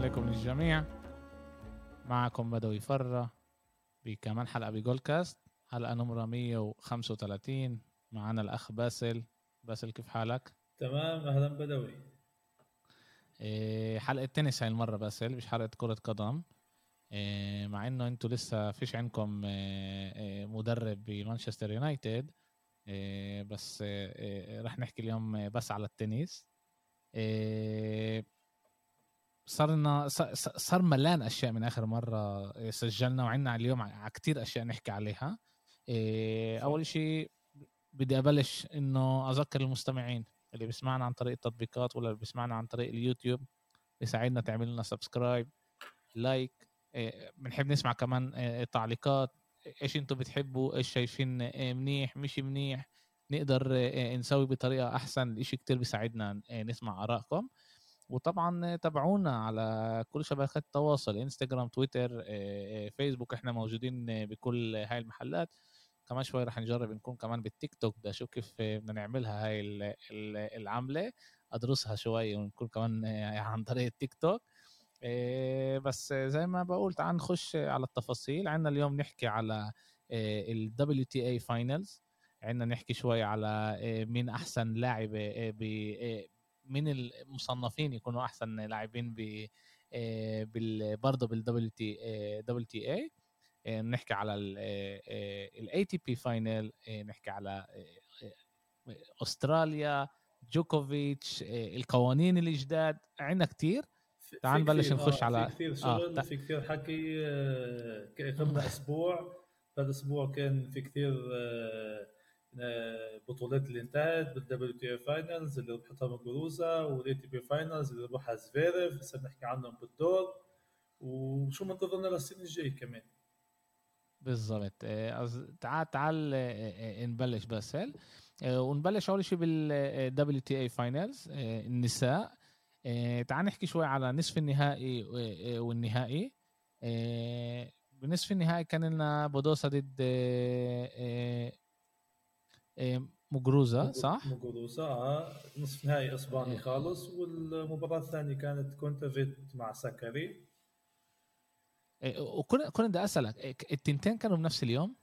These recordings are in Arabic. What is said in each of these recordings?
عليكم للجميع معكم بدوي فرة بكمان حلقة بجول كاست. حلقة نمرة 135 معنا الأخ باسل. باسل كيف حالك؟ تمام. أهلا بدوي. إيه، حلقة تنس هاي المرة باسل مش حلقة كرة قدم. إيه، مع إنه أنتوا لسه فيش عندكم إيه، مدرب بمانشستر يونايتد. بس رح نحكي اليوم بس على التنس. صار لنا صار ملان أشياء من آخر مرة سجلنا وعندنا اليوم على كثير أشياء نحكي عليها. إيه، أول شيء بدي أبلش إنه أذكر المستمعين اللي بيسمعنا عن طريق التطبيقات ولا اللي بيسمعنا عن طريق اليوتيوب بيساعدنا تعمل لنا subscribe like بنحب نسمع كمان إيه، تعليقات إيش أنتم بتحبوا إيش شايفين إيه، منيح مش منيح نقدر نسوي بطريقة أحسن الاشي كتير بيساعدنا نسمع آرائكم. وطبعا تابعونا على كل شبكات التواصل انستغرام تويتر فيسبوك إحنا موجودين بكل هاي المحلات. كمان شوي رح نجرب نكون كمان بالتيك توك بدي أشوف كيف بدنا نعملها هاي العملة. أدرسها شوي ونكون كمان عن طريق التيك توك. بس زي ما بقول تعال نخش على التفاصيل. عندنا اليوم نحكي على ال WTA finals عندنا نحكي شوي على مين أحسن لاعب من المصنفين يكونوا أحسن لاعبين ب آه، بال برضه بالدبليو تي دبليو تي اي نحكي على ال ATP final نحكي على آه، آه، أستراليا جوكوفيتش القوانين الجداد. عندنا كتير. تعال نبلش نخش على في كثير شغل آه. في كثير حكي قبل أسبوع. هذا الأسبوع كان في كثير بطولات اللي انتهت بال WT finals اللي ربحتها مقروزا وال ATP finals اللي ربحها زفيرف هسه بنحكي عنهم بالدور. وشو منتظرنا للسنه الجاي كمان. بالضبط. آه، تعال تعال آه، آه، نبلش بس هل ونبلش أول شيء بال WTA finals النساء. تعال نحكي شوي على نصف النهائي والنهائي. بنصف النهائي كان لنا بودوسا ضد مقروزة صح؟ مقروزة آه نصف نهائي إسباني إيه. خالص والمباراة الثانية كانت كونتافيت مع سكري إيه، وكنا كنا بدي أسألك التنتين كانوا بنفس اليوم؟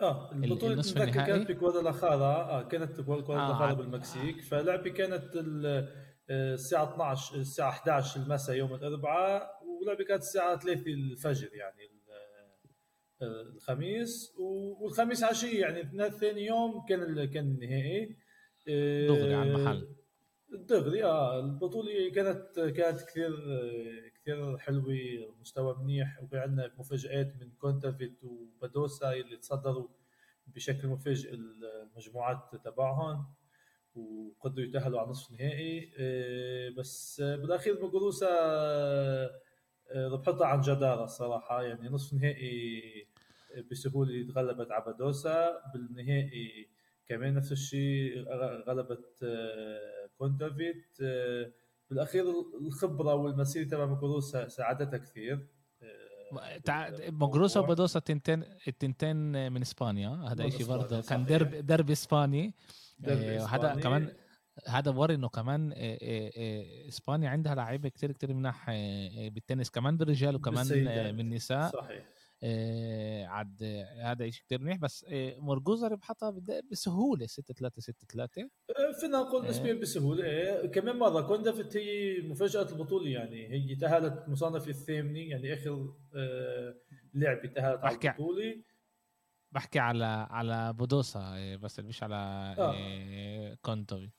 آه البطولة النصف النهائي كانت بكوادالخارا آه كانت بكوادالخارا آه بالمكسيك آه. فلعبة كانت الساعة 12 الساعة 11 المساء يوم الأربعاء ولعبة كانت الساعة 3 الفجر يعني الخميس والخميس عشية يعني ثاني يوم كان كان النهائي. دغري على المحل. دغري آه البطولة كانت كانت كثير كثير حلوة مستوى منيح وكان عندنا مفاجآت من كونتافيت وبادوسا اللي تصدروا بشكل مفاجئ المجموعات تبعهم وقدروا يتأهلوا على نصف النهائي آه، بس بالأخير مقروسا آه، ربحتها عن جدارة الصراحة يعني نصف نهائي بسهولة تغلبت عبادوسا بالنهائي كمان نفس الشيء غلبت آه، كونتافيت. آه، بالأخير الخبرة والمسيرة تبع مقروسا ساعدتها كثير. آه، مقروسا وبادوسا التنتين التنتين من إسبانيا هذا شيء برضه. كان درب درب إسباني. هذا كمان هذا بوري إنه كمان إسبانيا عندها لعيبة كثير كثير منح بالتنس. كمان بالرجال وكمان بالنساء صحيح. آه عاد هذا شيء كثير منيح. بس آه مرجوزا ربحتها بسهولة 6 3 6 3 فينا نقول نسبيا بسهولة. إيه. كمان مرة كوندفت هي مفاجأة البطولة يعني. هي تأهلت مصنفه الثامنة يعني آخر آه لعبه تأهلت على البطولة. بحكي على على بودوسا آه، بس مش على آه. آه كونتوفي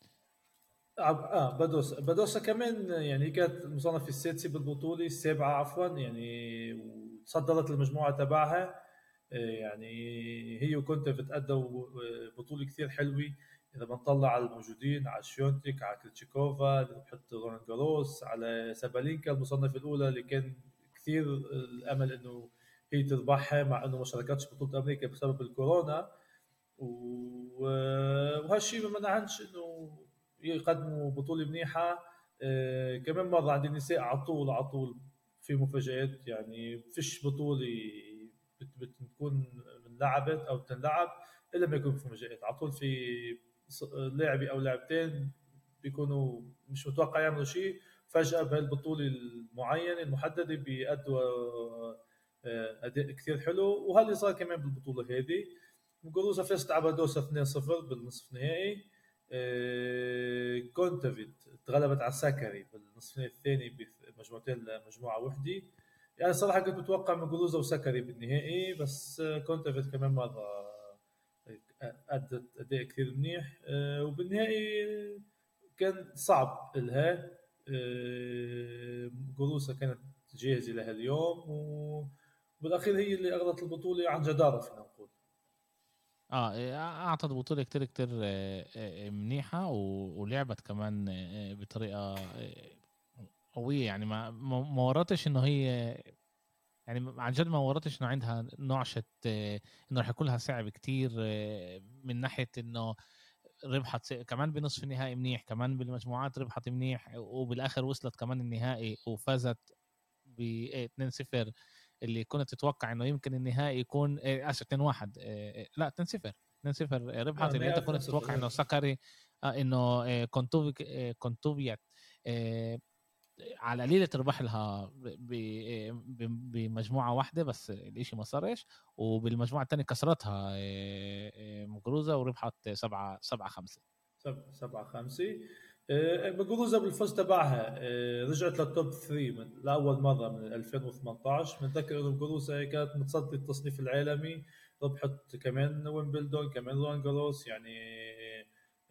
آه بدوسا بدوسا كمان يعني كانت مصنفة السادسه بالبطولة السابعه عفوا يعني تصدرت المجموعة تبعها. آه، يعني هي وكنت بتأدوا آه، بطولة كثير حلوة. إذا بنطلع على الموجودين على شيونتيك على كلتشيكوفا اللي بحط رونالد جاروس على سابالينكا المصنفة الأولى اللي كان كثير الأمل إنه هي تربحها مع إنه ما شاركتش بطولة أمريكا بسبب الكورونا. وهالشيء ما منعنش إنه يقدموا بطولة منيحة. آه، كمان مرة عند النساء على طول على طول في مفاجآت. يعني فيش بطولة بتكون انلعبت أو تنلعب إلا ما يكون في مفاجآت. على طول في لاعبي أو لاعبتين بيكونوا مش متوقع يعملوا شيء. فجأة بهالبطولة المعينة المحددة بيأدوا آه، أداء كثير حلو. وهذا اللي صار كمان بالبطولة هذه مقروزا فازت على بادوسا 2-0 بالنصف النهائي كونتافيت تغلبت على ساكري بالنصف الثاني بمجموعتين لمجموعه وحده يعني صراحة كنت متوقع مقروزا وساكري بالنهائي بس كونتافيت كمان مرة أدت أداء كثير منيح آه، وبالنهائي كان صعب لها قروسا كانت جاهزة لها اليوم وبالأخير هي اللي اخذت البطولة عن جدارة فينا نقول. آه إيه، اعطت بطولة كتير كتير آه، آه، منيحة ولعبت كمان آه، بطريقة قوية. يعني ما ما ورطش إنه هي يعني عن جد ما ورطش إنه عندها نعشه إنه رح يكون لها صعب كتير من ناحية إنه ربحت كمان بنصف النهائي منيح كمان بالمجموعات ربحت منيح وبالآخر وصلت كمان النهائي وفازت ب 2-0 اللي كنت تتوقع إنه يمكن النهائي يكون اسف 2 1 لا 2 0 2 0 ربحت اللي أنت كنت تتوقع إنه سكري آه، إنه آه، كونتوفيك آه، كونتوفيات على قليلة تربح لها بمجموعة واحدة بس الإشي ما صارش وبالمجموعة الثانية كسرتها مقروزة وربحت 7 7 5 7 5 مقروزة بالفوز تبعها آه، رجعت للتوب 3 من لأول مرة من 2018 بنتذكر إنه مقروزة كانت متصدره التصنيف العالمي ربحت كمان ويمبلدون كمان رون جاروس يعني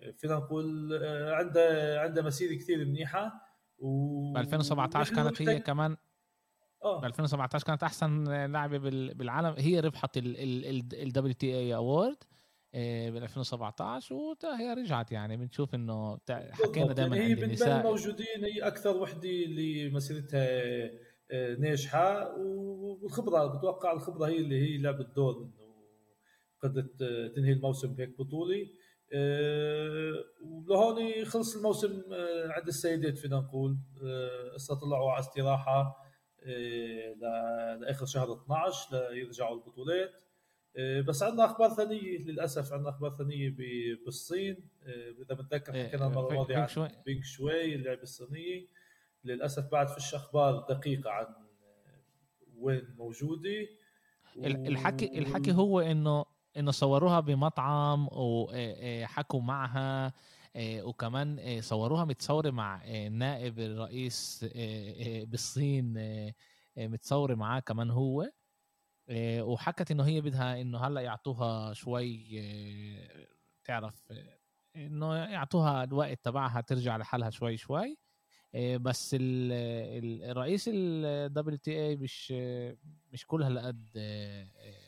آه، فينا نقول آه، عندها عندها مسيرة كثير منيحة. و 2017 كانت هي كمان؟ آه. ب 2017 كانت أحسن لاعبة بالعالم. هي ربحت ال WTA award بال 2017 وهي رجعت يعني. بنشوف إنه حكينا دائما هي بالنسبة الموجودين هي أكثر وحدة اللي مسيرتها آه، ناجحة والخبرة بتوقع الخبرة هي اللي هي لعبت دور إنه قدرت تنهي الموسم بهيك بطولة. أه ولهون خلص الموسم آه، عند السيدات فينا نقول هسه طلعوا على استراحة لآخر شهر 12 ليرجعوا البطولات. آه، بس عندنا أخبار ثانية للأسف عندنا أخبار ثانية بالصين. آه، إذا بتذكر إيه، حكينا المرة الماضية عن بينج شوي اللعبة الصينية. للأسف بعد فيش أخبار دقيقة عن وين موجودة. الحكي الحكي هو انه إنه صوروها بمطعم وحكوا آه، معها وكمان صوروها متصورة مع نائب الرئيس بالصين متصورة معاه كمان هو. آه، وحكت إنه هي بدها إنه هلأ يعطوها شوي آه، تعرف آه، إنه يعطوها الوقت تبعها ترجع لحالها شوي شوي. بس الرئيس ال WTA مش مش كل هالقد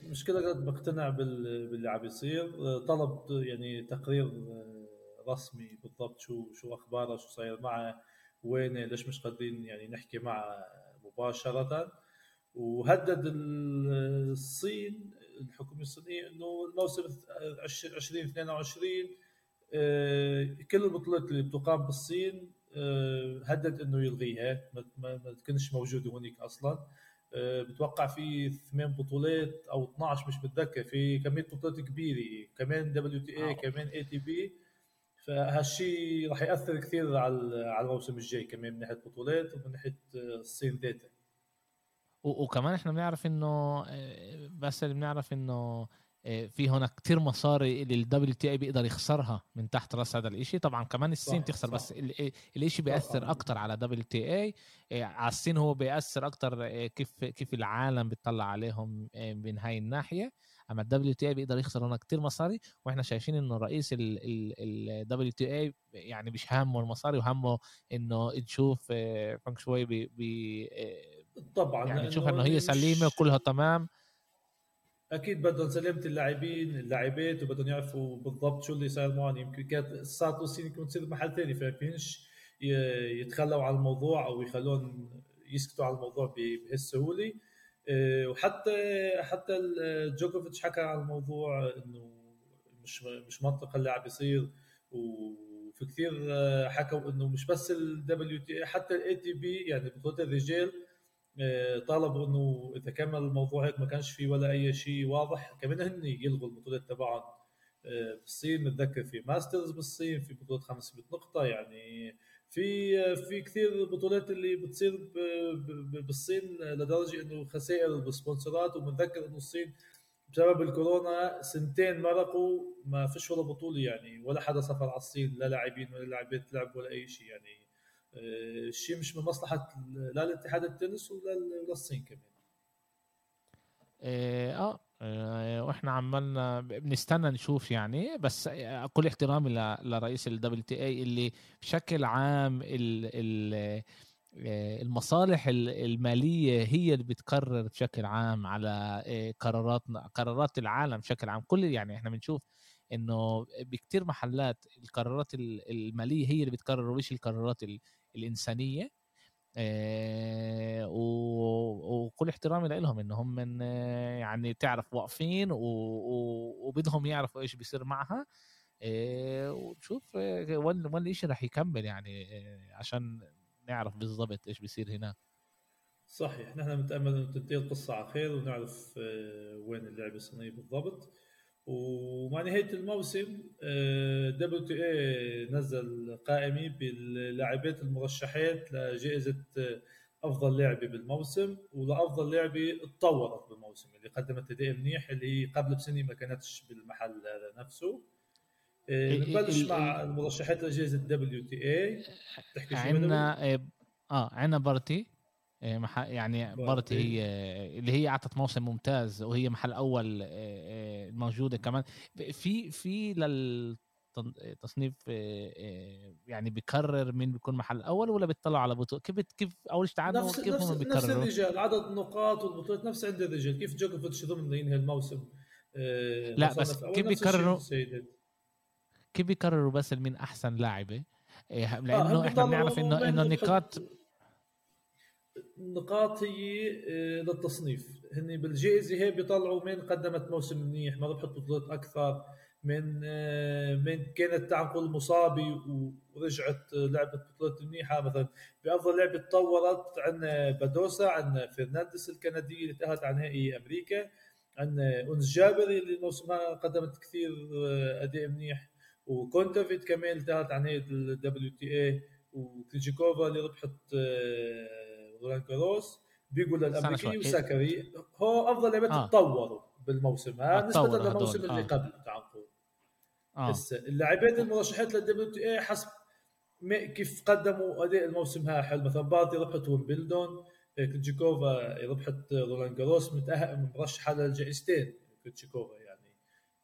مش كل قد مقتنع باللي عم بيصير طلب يعني تقرير رسمي بالضبط شو شو أخبارها شو صاير معها وين ليش مش قادرين يعني نحكي معها مباشرة. وهدد الصين الحكومة الصينية إنه الموسم 2022 آه، كل البطولات اللي بتقام بالصين آه، هدد إنه يلغيها ما تكونش موجودة هونيك أصلا. آه، بتوقع في ثمان بطولات أو 12 مش متذكر في كمية بطولات كبيرة كمان WTA كمان ATP فهالشيء راح يأثر كثير على على الموسم الجاي كمان من ناحية بطولات ومن ناحية الصين ذاتها وكمان إحنا بنعرف إنه آه، بس اللي بنعرف إنه آه، في هنا كتير مصاري اللي ال WTA بيقدر يخسرها من تحت رأس هذا الإشي. طبعا كمان الصين صح تخسر صح. بس الإشي بيأثر أكتر على WTA على الصين هو بيأثر أكتر آه، كيف كيف العالم بيطلع عليهم من هاي الناحية. أما ال WTA بيقدر يخسر هنا كتير مصاري وإحنا شايفين إنه رئيس ال WTA يعني مش همه المصاري وهمه إنه نشوف بينغ شواي طبعا يعني تشوف إنه هي سليمة وكلها تمام. أكيد بدهم سلامه اللاعبين اللاعبات وبدهم يعرفوا بالضبط شو اللي صاير معهم. يمكن كانت صارت الصين يمكن تصير بمحل ثاني فينش يتخلوا عن الموضوع أو يخلون يسكتوا عن الموضوع بهالسهولة. آه، وحتى حتى جوكوفيتش حكى عن الموضوع إنه مش مش منطق اللي عم بيصير وفي كثير آه، حكوا إنه مش بس ال WTA حتى ال ATP يعني بطولة الرجال طالبوا إنه إذا كمل الموضوع هيك ما كانش في ولا أي شيء واضح كمان هن يلغوا البطولات تبعهم آه، بالصين بتذكر في Masters بالصين في بطولة 500 نقطة يعني في في كثير بطولات اللي بتصير بالصين لدرجة إنه خسائر بالسبونسرات وبنذكر إنه الصين بسبب الكورونا سنتين مرقوا ما فيش ولا بطولة يعني ولا حدا سافر على الصين لا لاعبين ولا لاعبات لعب ولا أي شيء يعني. الشيء مش من مصلحة لا الاتحاد التنس ولا الصين كمان. إيه، آه آه، وإحنا عمالنا بنستنى نشوف يعني. بس كل احترامي لرئيس ال WTA اللي بشكل عام آه، المصالح المالية هي اللي بتقرر بشكل عام على آه، قرارات قرارات العالم بشكل عام. كل يعني إحنا بنشوف إنه بكتير محلات القرارات المالية هي اللي بتقرر مش القرارات الإنسانية آه، وكل احترامي لهم إنهم من يعني تعرف واقفين وبدهم يعرفوا إيش بيصير معها آه، وشوف وين وين الشيء رح يكمل يعني آه، عشان نعرف بالضبط إيش بيصير هناك. صحيح نحن بنتأمل إنه تنتهي القصة على خير ونعرف وين اللعبة الصينيه بالضبط. ومع نهايه الموسم WTA نزل قائمه باللاعبات المرشحات لجائزة آه، أفضل لعبه بالموسم. ولأفضل لعبه تطورت بالموسم اللي قدمت أداء منيح اللي قبل بسنة ما كانتش بالمحل هذا نفسه. آه، نبلش مع المرشحات لجائزة WTA تحكي عندنا آه عندنا بارتي. إيه، يعني بارتي هي اللي هي أعطت موسم ممتاز وهي محل أول آه، آه، موجودة كمان. في في للتصنيف آه، يعني بيكرر مين بيكون محل أول ولا بيطلع على بطولة؟ كيف كيف أول شيء تعالوا كيف نفس, هم بيكرروا؟ نفس الرجال عدد النقاط والبطولات نفس عند الرجال. كيف جوكوفيتش ضمن ينهي الموسم؟ لا بس كيف بيكرروا؟ كيف بيكرروا بس مين أحسن لاعبة؟ لأنه إحنا بنعرف إنه إنه النقاط النقاط هي آه، للتصنيف. هن بالجائزة هي بيطلعوا من قدمت موسم منيح ما ربحت بطولات أكثر من آه، من كانت تعال نقول مصابه ورجعت لعبت بطولات منيحة. مثلا بأفضل لعبة تطورت عندنا بادوسا عندنا فرنانديز الكندية اللي تاهلت على نهائي أمريكا عندنا انس جابري اللي موسمها قدمت كثير آه، أداء منيح وكونتافيت كمان تاهلت على نهائي ال WTA وكريجيكوفا اللي ربحت رولان جاروس بيغولا الأمريكية وساكري هو أفضل لعبة آه. تطوروا بالموسم هذا نسبة للموسم اللي آه. قبل نقول. آه. هسه اللاعبين المرشحات لل WTA حسب كيف قدموا أداء الموسم هذا. حلو مثلا بارتي ربحت ويمبلدون كريجيكوفا ربحت رولان جاروس مرشحة للجائزتين كريجيكوفا يعني.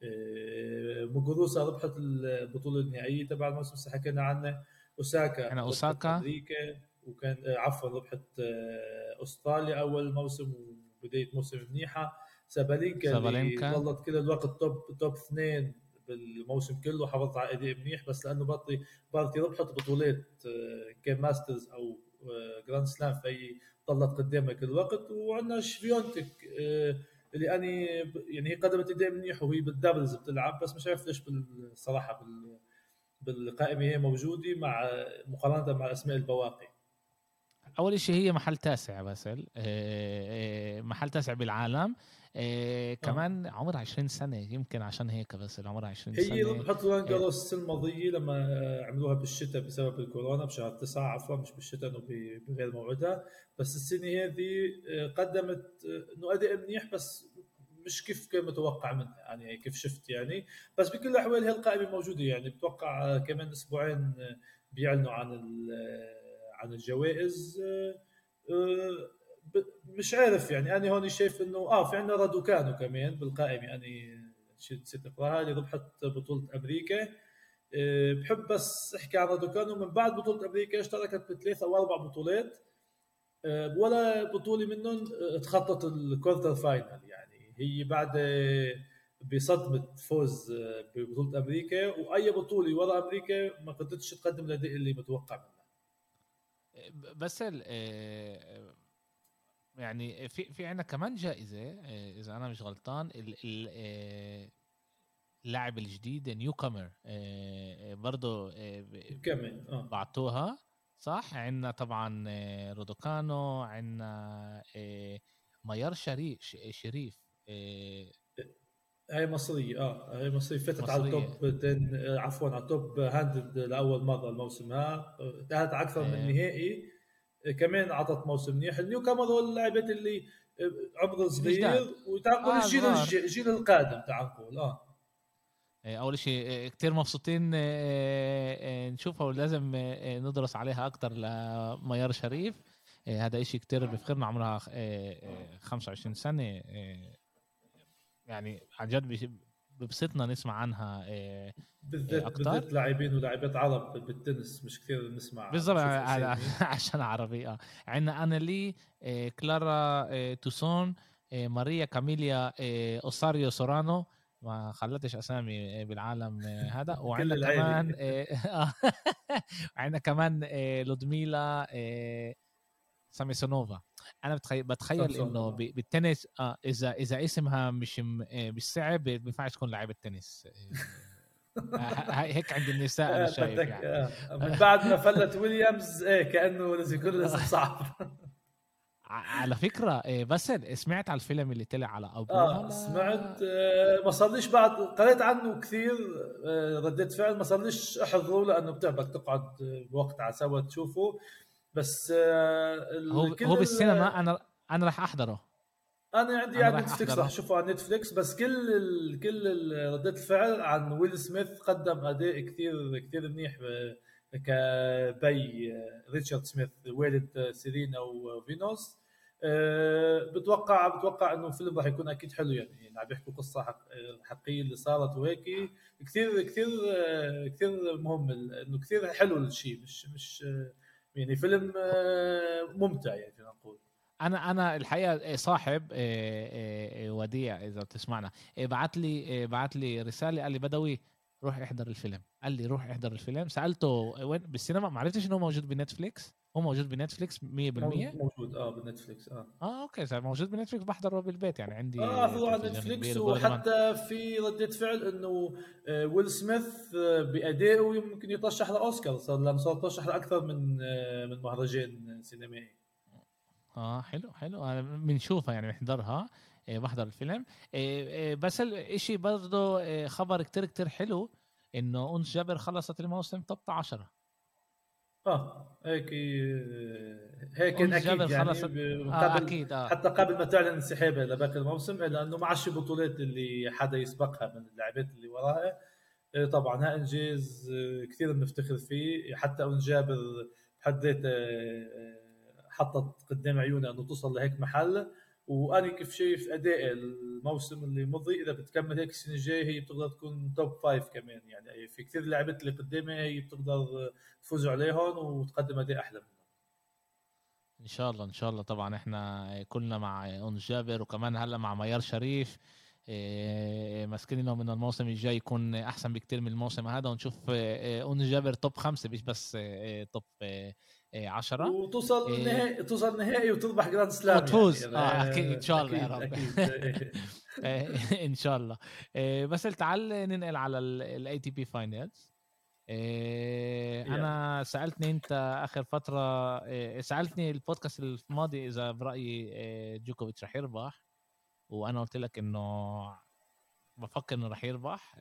آه، موغوروسا ربحت البطولة النهائية تبع الموسم حكينا عنه. أوساكا أنا أوساكا؟ أمريكا. وكان آه، عفوا ربحت آه، أستراليا أول موسم وبداية موسم منيحة. سابالينكا اللي ظلت كل الوقت top top اثنين بالموسم كله حافظت على اداء منيح بس لأنه بارتي بارتي ربحت بطولات آه، كان Masters أو Grand Slam فهي ظلت قدامها كل الوقت. وعندنا شفيونتيك اللي أني يعني هي قدمت اداء منيح وهي بال doubles بتلعب بس مش عارف ليش بالصراحه بالقائمة هي موجودة مع مقارنة مع أسماء البواقي. أول شيء هي محل تاسع باسل. آه، آه، محل تاسع بالعالم. آه. كمان عمرها 20 سنة يمكن عشان هيك بس عمرها 20 سنة. هي حطوا ران جاروس السنة الماضية لما عملوها بالشتاء بسبب الكورونا بشهر 9 عفوا مش بالشتاء إنه بغير موعدها. بس السنة هذه قدمت إنه أداء منيح بس مش كيف كان متوقع منها يعني كيف شفت يعني. بس بكل الأحوال هي القائمة موجودة يعني بتوقع كمان أسبوعين بيعلنوا عن عن الجوائز آه، آه، مش عارف يعني. أنا هون شايف إنه آه في عندنا رادوكانو كمان بالقائمة. يعني نسيت اقراها اللي ربحت بطولة أمريكا. آه، بحب بس أحكي عن رادوكانو. من بعد بطولة أمريكا اشتركت بثلاث أو أربع بطولات ولا بطولة منهم تخطت ال quarter final يعني هي بعد بصدمة فوز ببطولة أمريكا وأي بطولة ورا أمريكا ما قدرتش تقدم الأداء اللي متوقع منها. بس آه، يعني في في عندنا كمان جائزة آه، إذا أنا مش غلطان آه، اللاعب الجديد newcomer برضه بعتوها صح؟ عندنا طبعا رادوكانو عندنا ميار شريف شريف هاي مصرية آه هاي مصرية. فتت على ال top 10 عفوا على ال top 100 لأول مرة الموسم. ها انتهت أكثر من إيه. نهائي. كمان عطت موسم منيح النيو هو اللاعبات اللي عمره صغير وتعقل آه الجيل الجيل القادم تعال نقول آه. إيه، أول شيء كثير مبسوطين نشوفها ولازم ندرس عليها أكثر لميار شريف. هذا شيء كثير بفخرنا عمرها 25 سنة يعني عن جد ببسطنا نسمع عنها بالذات بالذات لاعبين ولاعبات عرب بالتنس مش كثير نسمع بالضبط عشان عربي آه. عندنا أنا لي كلارا تاوسون ماريا كاميليا أوسوريو سيرانو. ما خلتش أسامي بالعالم هذا. وعندنا كمان عندنا كمان لودميلا سامسونوفا أنا بتخيل, بتخيل إنه بالتنس آه إذا إذا اسمها مش مش صعب ما بينفعش تكون لاعبة تنس. هيك عند النساء أنا شايف يعني. آه، من بعد ما فلتت ويليامز إيه كأنه لازم يكون لازم صعب. على فكرة إيه، بس سمعت على الفيلم اللي طلع على أبوها؟ آه سمعت آه ما صارليش بعد قريت عنه كثير آه رديت فعل ما صارليش أحضره؟ لأنه بتعبك تقعد بوقت على سوا تشوفه. بس آه هو هو بالسينما أنا أنا راح أحضره. أنا عندي على نتفلكس راح أشوفه على نتفلكس بس كل ال كل ردة الفعل عن ويل سميث قدم أداء كثير كثير منيح كبي ريتشارد سميث والد سيرينا وفينوس أه بتوقع بتوقع إنه الفيلم راح يكون أكيد حلو يعني, يعني عم بيحكوا قصة حق حقيقية اللي صارت وهيك. كثير كثير كثير مهم إنه كثير حلو الشيء مش مش يعني فيلم آه، ممتع يعني فينا نقول. أنا أنا الحقيقة صاحب آه، آه، وديع إذا بتسمعنا. بعت لي بعت لي رسالة قال لي بدوي روح احضر الفيلم. قال لي روح احضر الفيلم. سألته وين؟ بالسينما؟ ما عرفتش إنه موجود بنتفليكس. هو موجود بنتفليكس 100% موجود آه بنتفليكس آه. آه أوكي صار موجود بنتفليكس بحضره بالبيت يعني عندي آه اخذوه على نتفليكس وحتى في ردة فعل إنه آه، ويل سميث آه، بأدائه يمكن يترشح لأوسكار صار لأنه صار يترشح لأكثر من آه، من مهرجان سينمائي. آه حلو حلو. بنشوفها يعني بنحضرها بحضر الفيلم. بس الشيء برضه خبر كتير كتير حلو إنه أنس جابر خلصت الموسم توب 10 آه هيك هيك أكيد يعني خلص. آه أكيد آه. حتى قبل ما تعلن انسحابها لباقي الموسم إلا إنه ما عادش بطولات اللي حدا يسبقها من اللاعبات اللي وراها. آه، طبعا ها إنجاز آه، كثير بنفتخر فيه. حتى ان جابر بحد ذاتها آه، حطت قدام عيونها إنه توصل لهيك محل. وأنا كيف شايف أداء الموسم اللي مضي إذا بتكمل هيك السنة الجاية هي بتقدر تكون top five كمان. يعني في كثير لاعبات اللي قدامها هي بتقدر تفوز عليهم وتقدم أداء أحلى منهم. إن شاء الله إن شاء الله. طبعا إحنا كلنا مع أنس جابر وكمان هلأ مع ميار شريف. إيه ماسكين من الموسم الجاي يكون أحسن بكتير من الموسم هذا ونشوف أنس جابر top خمسة مش بس top 10 وتوصل إيه. نهائي توصل نهائي وتربح Grand Slam وتفوز. يعني. آه أكيد إن شاء الله يا رب. إيه، إن شاء الله. إيه بس تعال ننقل على ال ATP Finals أنا سألتني أنت آخر فترة إيه سألتني البودكاست الماضي إذا برأيي إيه جوكوفيتش رح يربح. وأنا قلت لك إنه بفكر إنه رح يربح.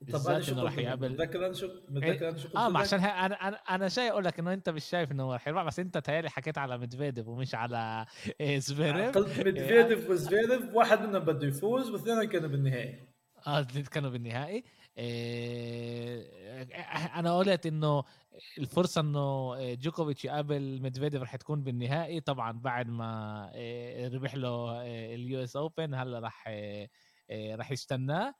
إيه بالذات إنه راح يقابل متذكر أنا شو متذكر أنا شو آه عشان أنا أنا أنا شايف أقول لك إنه أنت مش شايف إنه راح يربح بس أنت تهيألي حكيت على ميدفيديف ومش على زفيريف. قلت ميدفيديف وزفيريف واحد منهم بده يفوز واثنين كانوا بالنهائي. آه كانوا بالنهائي. إيه أنا قلت إنه الفرصة إنه جوكوفيتش يقابل ميدفيديف رح تكون بالنهائي. طبعا بعد ما إيه ربح له ال US Open هلأ رح إيه رح يستناه.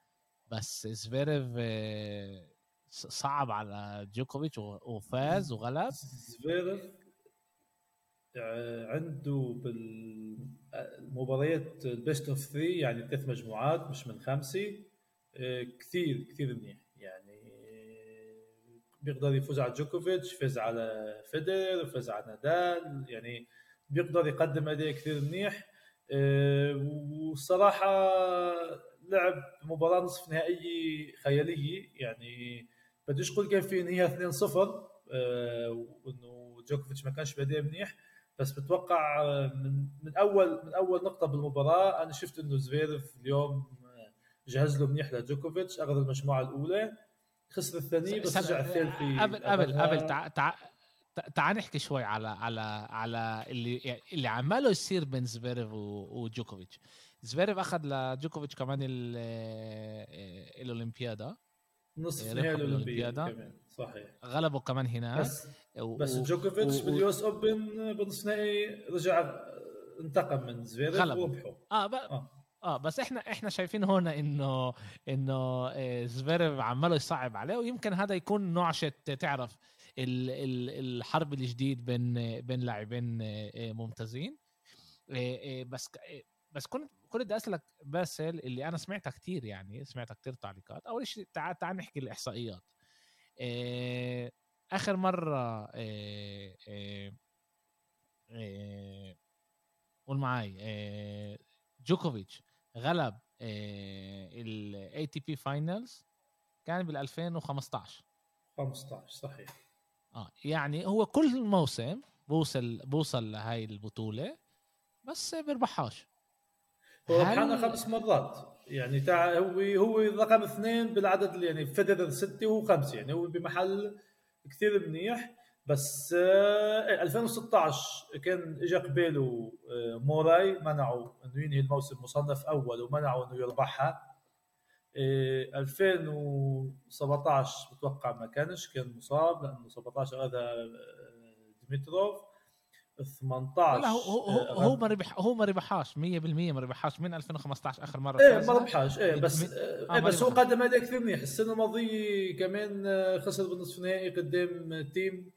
بس زفيريف آه، صعب على جوكوفيتش وفاز وغلب. زفيريف آه، عنده بالمباريات ال best of 3 يعني ثلاث مجموعات مش من خمسة آه، كثير كثير منيح. يعني بيقدر يفوز على جوكوفيتش فاز على فيدرر فاز على نادال. يعني بيقدر يقدم أداء كثير منيح والصراحه لعب مباراة نصف نهائيه خياليه يعني بديش أقول كان في نهاية 2-0 آه، وإنه جوكوفيتش ما كانش بادئ منيح بس بتوقع من من أول من أول نقطة بالمباراة أنا شفت إنه زفيرف اليوم جهز له منيح لجوكوفيتش أخذ المجموعة الأولى خسر الثانية بس رجع الثالثه قبل قبل قبل تع... تع... تعال نحكي شوي على على على اللي اللي عماله يصير بين زفيريف وجوكوفيتش. زفيريف أخذ لجوكوفيتش كمان الأولمبيادا. نصف نهائي الأولمبيادا. صحيح. غلبوا كمان هناك. بس و... بس جوكوفيتش و... بال US Open بنصف نهائي رجع انتقم من زفيريف وربحوا آه, ب... آه. آه بس إحنا إحنا شايفين هنا انه إنه آه، زفيريف عماله يصعب عليه ويمكن هذا يكون نعشه تعرف الحرب الجديد بين بين لاعبين آه، ممتازين. آه، بس بس كنت كنت بدي اسالك باسل اللي أنا سمعتها كثير يعني سمعتها كثير تعليقات. أول شيء تعال تعال نحكي الإحصائيات. آخر مرة قول معي جوكوفيتش غلب ال ATP Finals كان بال 2015 15 صحيح. آه يعني هو كل موسم بوصل بوصل لهاي البطولة بس بيربحهاش. هو خمس مرات. يعني تاع هو هو رقم اثنين بالعدد اللي يعني فيدرر ستة وهو خمسه يعني هو بمحل كثير منيح. بس 2016 آه، كان اجى قباله آه، موراي منعوا إنه ينهي الموسم مصنف أول ومنعوا إنه يربحها. 2017 آه، بتوقع ما كانش كان مصاب لأنه 17 اخذها ديمتروف 18 لا هو هو, هو ما ربح هو ما ربحهاش 100% ما ربحهاش من 2015 آخر مرة. إيه ما ربحهاش إيه بس آه إيه بس هو قدم أداء كثير منيح. السنة الماضية كمان خسر بالنصف النهائي قدام تيم.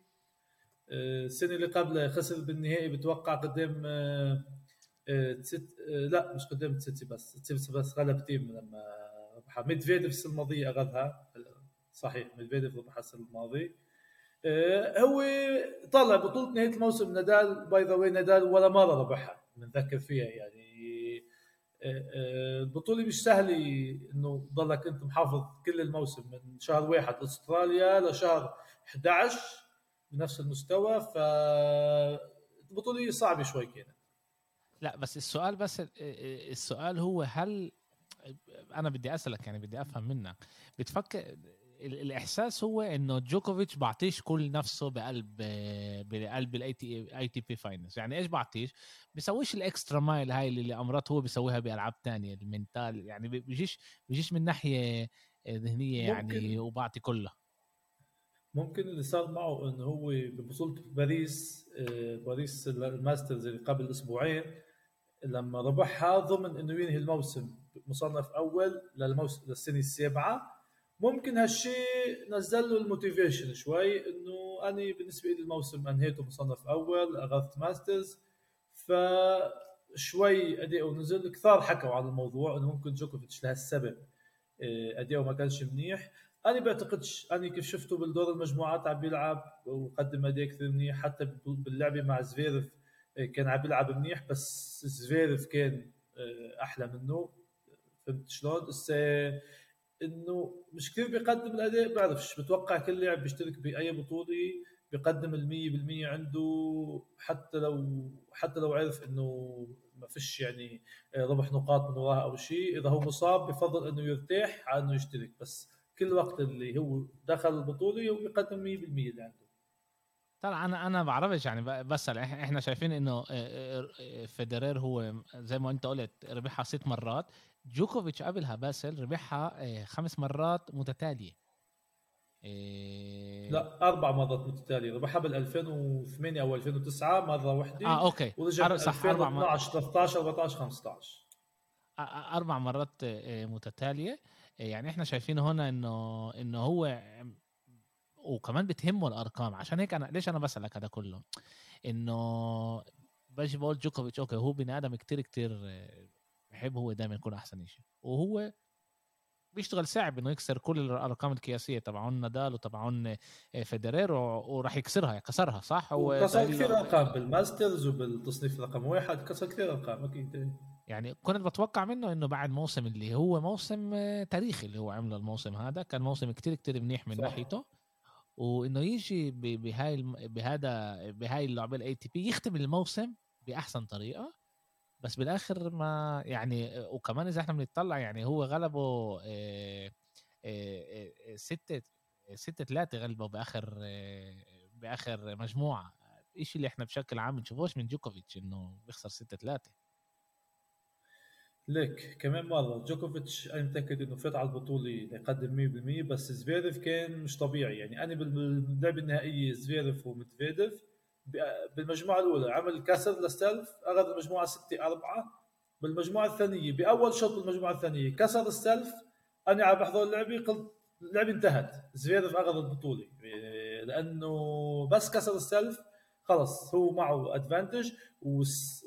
السنة اللي قبلها خسر بالنهائي بتوقع قدام آه، آه، آه، لا مش قدام تسيتسيباس. تسيتسيباس غلب تيم لما ربحها. ميدفيديف السنة الماضية أخذها. صحيح ميدفيديف ربحها السنة الماضية. هو طلع بطولة نهاية الموسم نادال by the نادال ولا مره ربحها بنذكر فيها يعني. البطولة مش سهلة إنه ضلك أنت محافظ كل الموسم من شهر واحد استراليا لشهر 11 بنفس المستوى فالبطوله صعبة شوي كانت. لا بس السؤال بس السؤال هو هل أنا بدي أسألك يعني بدي أفهم منك. بتفكر الإحساس هو إنه جوكوفيتش بعطيش كل نفسه بقلب بقلب ال AT ATP Finals يعني إيش بعطيش؟ بيسويش ال extra mile هاي اللي مرات هو بيسويها بألعاب تانية ال mental يعني بيجيش بيجيش من ناحية ذهنية يعني وبعطي كلها ممكن اللي صار معه انه هو ببطوله باريس آه، باريس ال Masters اللي قبل أسبوعين لما ربحها ضمن إنه ينهي الموسم. مصنف أول للموسم للسنة السابعة ممكن هالشيء نزل له ال motivation شوي إنه أنا بالنسبة لي الموسم أنهيته مصنف أول أخذت Masters فشوي اداؤه نزل. كثار حكوا عن الموضوع إنه ممكن جوكوفيتش لهالسبب آه، اداؤه ما كانش منيح. أنا بعتقدش أنا كيف شفته بالدور المجموعات عم بيلعب وقدم أداء كثير منيح حتى باللعبة مع زفيرف آه، كان عم بيلعب منيح بس زفيرف كان آه، أحلى منه. فهمت شلون؟ هسه إنه مش كثير بيقدم الأداء بعرفش بتوقع كل لاعب بيشترك بأي بطولة بيقدم ال 100% عنده حتى لو حتى لو عرف إنه ما فيش يعني آه، ربح نقاط من وراها أو شيء إذا هو مصاب بفضل إنه يرتاح على إنه يشترك. بس كل وقت اللي هو دخل البطولة هو يقدم 100% اللي عنده. طبعا أنا أنا بعرفش يعني بس إحنا شايفين إنه آه، آه، فيدرير هو زي ما أنت قلت ربحها ست مرات. جوكوفيتش قبلها باسل ربحها خمس مرات متتالية. لا أربع مرات متتالية. ربحها بال 2008 أو 2009 مرة واحدة. آه okay. ورجع صح 2012 13 14 15 أربع مرات متتالية. يعني إحنا شايفين هنا إنه إنه هو وكمان بتهمه الأرقام. عشان هيك أنا ليش أنا بسألك هذا كله؟ إنه باجي بقول جوكوفيتش okay هو بني آدم كتير كتير بحب هو دائما يكون أحسن شيء وهو بيشتغل صعب إنه يكسر كل الأرقام القياسية تبعون نادال وتبعون فيدرير وراح يكسرها كسرها صح؟ هو كسر كثير أرقام بال Masters وبالتصنيف رقم واحد كسر كثير أرقام أكيد. يعني كنت بتوقع منه إنه بعد موسم اللي هو موسم تاريخي اللي هو عمله الموسم هذا كان موسم كتير كتير منيح من صح. ناحيته. وإنه يجي بهاي بهذا بهاي اللعبة ال ATP يختم الموسم بأحسن طريقة. بس بالآخر ما يعني وكمان إذا إحنا بنطلع يعني هو غلبه ستة ستة ثلاثة غلبه بآخر بآخر مجموعة. الشيء اللي إحنا بشكل عام بنشوفوش من جوكوفيتش إنه بيخسر ستة ثلاثة ليك كمان مرة جوكوفيتش أنا متأكد إنه فات على البطولة يقدم 100% بس زفيرف كان مش طبيعي. يعني أنا باللعبة النهائية زفيرف ومدفيدف بالمجموعة الأولى عمل كسر لل serve أخذ المجموعة 6 4 بالمجموعة الثانية بأول شوط بالمجموعة الثانية كسر ال serve أنا عم بحضر اللعبة قلت اللعبة انتهت. زفيرف أخذ البطولة. لأنه بس كسر ال serve خلص هو معه advantage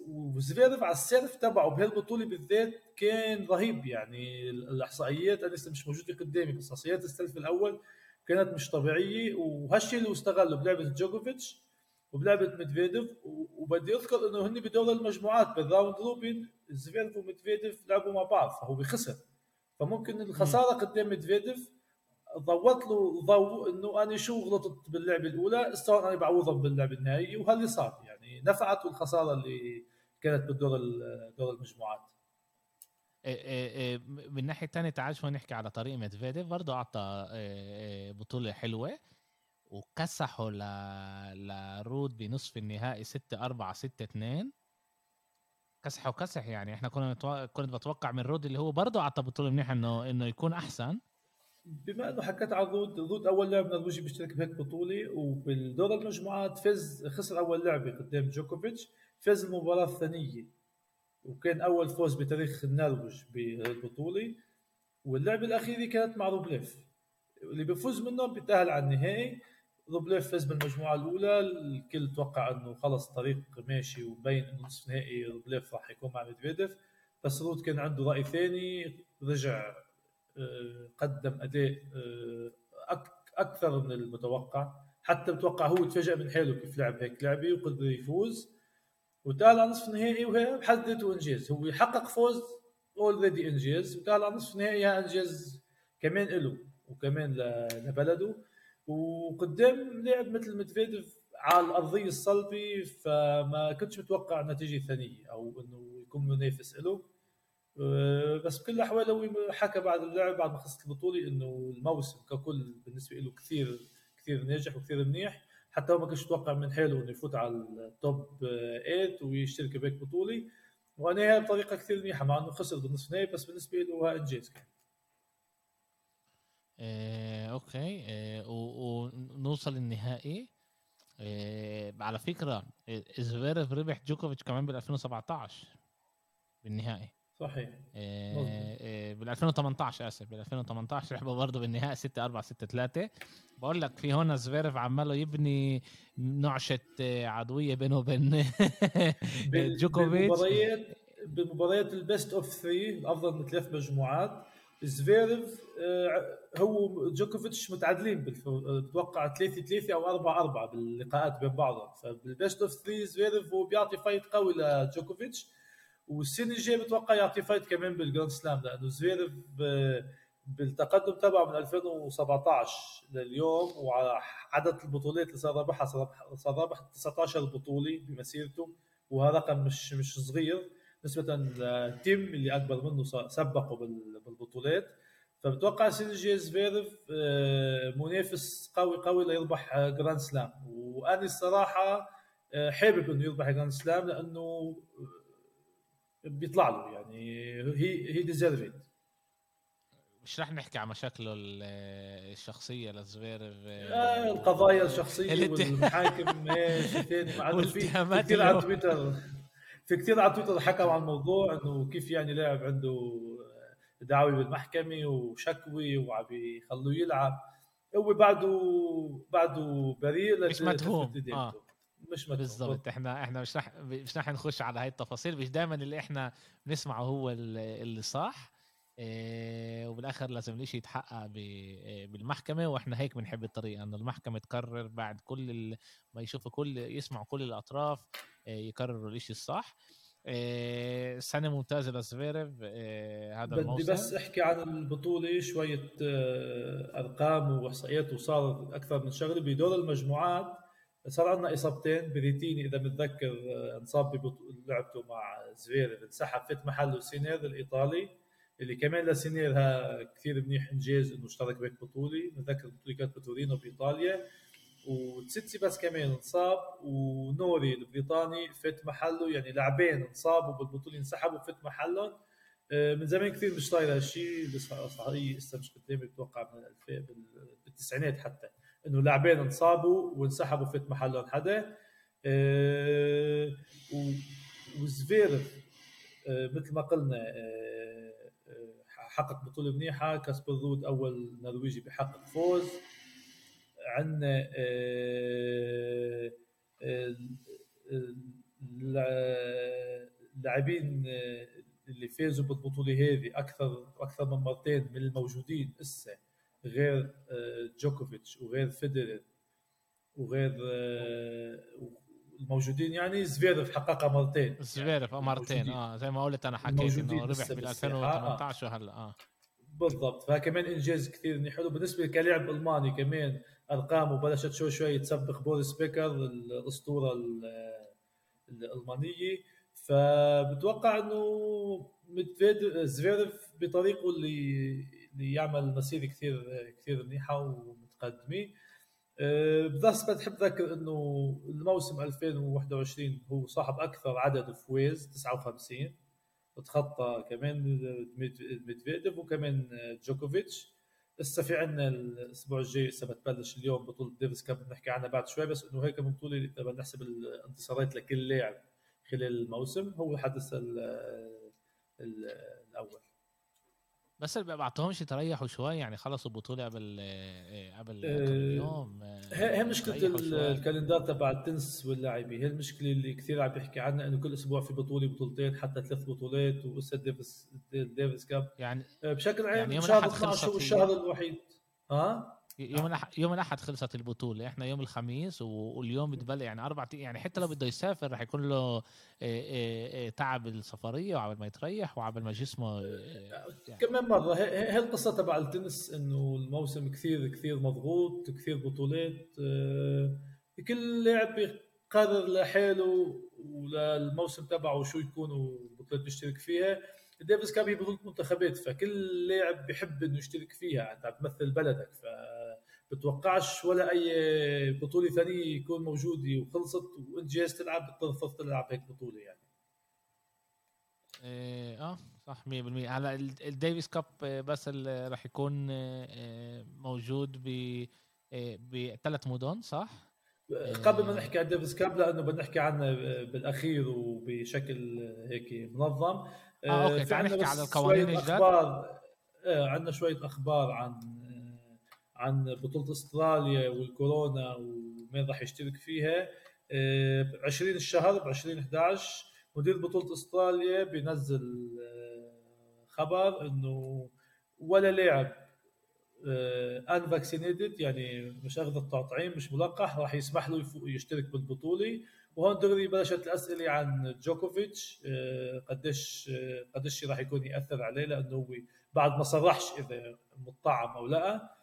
وزفيرف على ال serve تبعه بهالبطولة بالذات كان رهيب. يعني الإحصائيات أنا لسه مش موجودة قدامي بس إحصائيات ال serve الأول كانت مش طبيعية. وهالشيء اللي استغله بلعبة جوكوفيتش وبلعبة ميدفيديف وبدي أذكر إنه هن بدور المجموعات بال round robin زفيرف وميدفيديف لعبوا مع بعض فهو بخسر. فممكن الخسارة قدام ميدفيديف ضوت له ضوء إنه أنا شو غلطت باللعبة الأولى استوى أنا بعوضها باللعبة النهائية وهاللي صار. يعني نفعته الخساره اللي كانت بالدور دور المجموعات. إيه، إيه، إيه، من ناحية ثانية تعال شوي نحكي على طريق ميدفيديف برضه اعطى بطولة حلوة. وكسحوا ل... لرود بنصف النهائي 6 4 6 2 كسحوا كسح يعني إحنا كنا متو... كنت بتوقع من رود اللي هو برضه أعطى بطولة منيحه إنه إنه يكون أحسن. بما إنه حكيت على رود رود أول لاعب نرويجي بيشترك بهيك بطولة وبالدور المجموعات فاز خسر أول لعبه قدام جوكوفيتش فاز المباراة الثانية. وكان أول فوز بتاريخ النرويج بالبطولة. واللعبه الاخيره كانت مع روبليف اللي بيفوز منهم بيتأهل على النهائي. روبليف فاز بالمجموعة الأولى الكل توقع إنه خلص الطريق ماشي ومبين إنه نصف نهائي روبليف راح يكون مع ميدفيديف. بس رود كان عنده رأي ثاني رجع آه، قدم أداء آه، أكثر من المتوقع. حتى بتوقع هو تفاجئ من حاله كيف لعب هيك لعبة وقدر يفوز. على نصف النهائي وهي بحد ذاته انجاز هو يحقق فوز already إنجاز على نصف النهائي إنجاز كمان له وكمان لبلده. وقدام لاعب مثل مدفيديف على الأرضية الصلبة فما كنتش متوقع نتيجة ثانية أو إنه يكون منافس له أه، بس بكل الاحوال هو حكى بعد اللعب بعد ما خلصت البطولة إنه الموسم ككل بالنسبة له كثير كثير ناجح وكثير منيح. حتى هو ما كانش يتوقع من حاله إنه يفوت على التوب 8 ويشترك بهيك بطولة. وأنا بطريقة كثير منيحة مع إنه خسر بالنصف نهائي بس بالنسبة له إنجاز كان. آه، okay. آه، ونوصل النهائي. آه، على فكرة زفيرف ربح جوكوفيتش كمان بال 2017 بالنهائي. صحيح. بال 2018 آسف بال 2018 ربحوا برضه بالنهائي 6 4 6 3 بقول لك في هون زفيرف عماله يبني نعشه عدوية بينه وبين جوكوفيتش. بمباريات بمباريات ال best of 3 الافضل من ثلاث مجموعات. زفيرف آه، هو جوكوفيتش متعادلين بتوقع 3 3 أو 4 4 باللقاءات بين بعضهم. فبال best of 3 زفيرف هو بيعطي fight قوي لجوكوفيتش والسنة الجاية بتوقع يعطي fight كمان بال Grand Slam لأنه زفيرف بالتقدم تبعه من 2017 لليوم وعدد البطولات اللي صار رابحها صار رابح 19 بطولة بمسيرته وهذا رقم مش مش صغير. نسبة لتيم اللي أكبر منه سبقه بالبطولات. فبتوقع سيرجي زفيرف آه، منافس قوي قوي ليربح Grand Slam وأنا الصراحة آه، حابب إنه يربح Grand Slam لأنه بيطلع له يعني he he deserve it مش رح نحكي عن مشاكله الشخصية لزفيرف آه القضايا الشخصية والمحاكم إيش ثاني. في كثير على تويتر. في كثير على تويتر حكوا عن الموضوع إنه كيف يعني لاعب عنده دعوه بالمحكمة وشكوي وعم يخلوه يلعب. هو بعده بعده بريء مش مدهوم. آه. مش مدهوم. بالضبط. إحنا إحنا مش رح مش رح نخش على هاي التفاصيل. مش دائما اللي إحنا بنسمعه هو اللي صح إيه وبالآخر لازم الإشي يتحقق بالمحكمة. وإحنا هيك بنحب الطريقة إنه المحكمة تقرر بعد كل ما يشوفوا كل يسمعوا كل الأطراف. إيه يقرروا الإشي الصح. إيه سنة ممتازة لزفيرف إيه هذا بدي الموسم. بس أحكي عن البطولة شوية آه، أرقام واحصائيات وصار أكثر من شغلة. بدور المجموعات صار عندنا إصابتين بريتيني إذا متذكر انصاب بلعبته مع زفيرف انسحب فت محله سينر الإيطالي اللي كمان لسينيرها كثير منيح إنجاز إنه اشترك بهيك بطولة. بتذكر البطولة كانت بتورينو بإيطاليا. وتسيتسيباس كمان انصاب ونوري البريطاني فت محله يعني لاعبين انصابوا بالبطوله انسحبوا فت محلهم. آه، من زمان كثير مش صاير هالشيء بس هي لسه مش قدامي بتوقع من بالتسعينات حتى إنه لاعبين انصابوا وانسحبوا فت محلهم حدا. آه، وزفيرف آه، مثل ما قلنا حقق بطولة منيحة. كاسبر رود أول نرويجي بحقق فوز. عندنا اللاعبين اللي فازوا بالبطولة هذه أكثر أكثر من مرتين من الموجودين هسه غير آه، جوكوفيتش وغير فيدرر وغير آه، الموجودين يعني زفيرف حققها مرتين. زفيرف يعني مرتين آه زي ما قلت أنا حكيت إنه ربح بال 2018 وهلا آه. بالضبط. فكمان إنجاز كثير حلو بالنسبة كلاعب ألماني كمان ارقامه بلشت شوي شوي تسبق بوريس بيكر الأسطورة الألمانية. فبتوقع إنه زفيرف بطريقه اللي اللي يعمل مسيرة كثير كثير منيحة ومتقدمة. أه، بس بتحب ذكر إنه الموسم 2021 هو صاحب أكثر عدد فوز 59 وتخطى كمان ميدفيديف وكمان جوكوفيتش. لسه في عندنا الأسبوع الجاي لسه بتبلش اليوم بطولة Davis Cup بنحكي عنها بعد شوي بس إنه هيك بطوله اذا نحسب الانتصارات لكل لاعب خلال الموسم. هو الحدث الأول. بس اللي بعطوهمش يتريحوا شوي يعني خلصوا البطولة قبل آه، قبل كم يوم آه، هي مشكلة ال calendar تبع التنس واللاعبين هي المشكلة اللي كثير عم بيحكي عنها إنه كل أسبوع في بطولة بطولتين حتى ثلاث بطولات وهسه Davis Davis Cup. يعني آه، بشكل عام يعني شهر 12 هو الشهر الوحيد. ها؟ يوم الاحد يوم الأحد خلصت البطولة إحنا يوم الخميس واليوم بتبلش يعني أربع يعني حتى لو بده يسافر رح يكون له تعب السفرية وعبل ما يتريح وعبل ما جسمه يعني. كمان مرة هي القصة تبع التنس إنه الموسم كثير كثير مضغوط كثير بطولات كل لاعب بيقرر لحاله وللموسم تبعه شو يكون البطولات بيشترك فيها Davis Cup هي بطوله منتخبات فكل لاعب بيحب إنه يشترك فيها انت تمثل بلدك ف بتوقعش ولا أي بطولة ثانية يكون موجوده وخلصت وأنت جاهز تلعب بترفض تلعب هيك بطولة يعني. إيه آه صح 100% على ال Davis Cup بس راح يكون آه، موجود ب آه، بثلاث مدن صح؟ قبل ما نحكي عن Davis Cup لأنه بدنا نحكي عنه بالأخير وبشكل هيك منظم. آه okay تعال نحكي على القوانين الجداد. عندنا شوية أخبار عن عن بطولة أستراليا والكورونا ومين راح يشترك فيها. ب 20 الشهر ب 20 11 مدير بطولة أستراليا بينزل آه، خبر إنه ولا لاعب ان آه، vaccinated يعني مش أخذ التطعيم مش ملقح راح يسمح له يشترك بالبطولة. وهون دغري بلشت الأسئلة عن جوكوفيتش آه، قديش قديش راح يكون يأثر عليه لأنه هو بعد ما صرحش إذا مطعم أو لأ.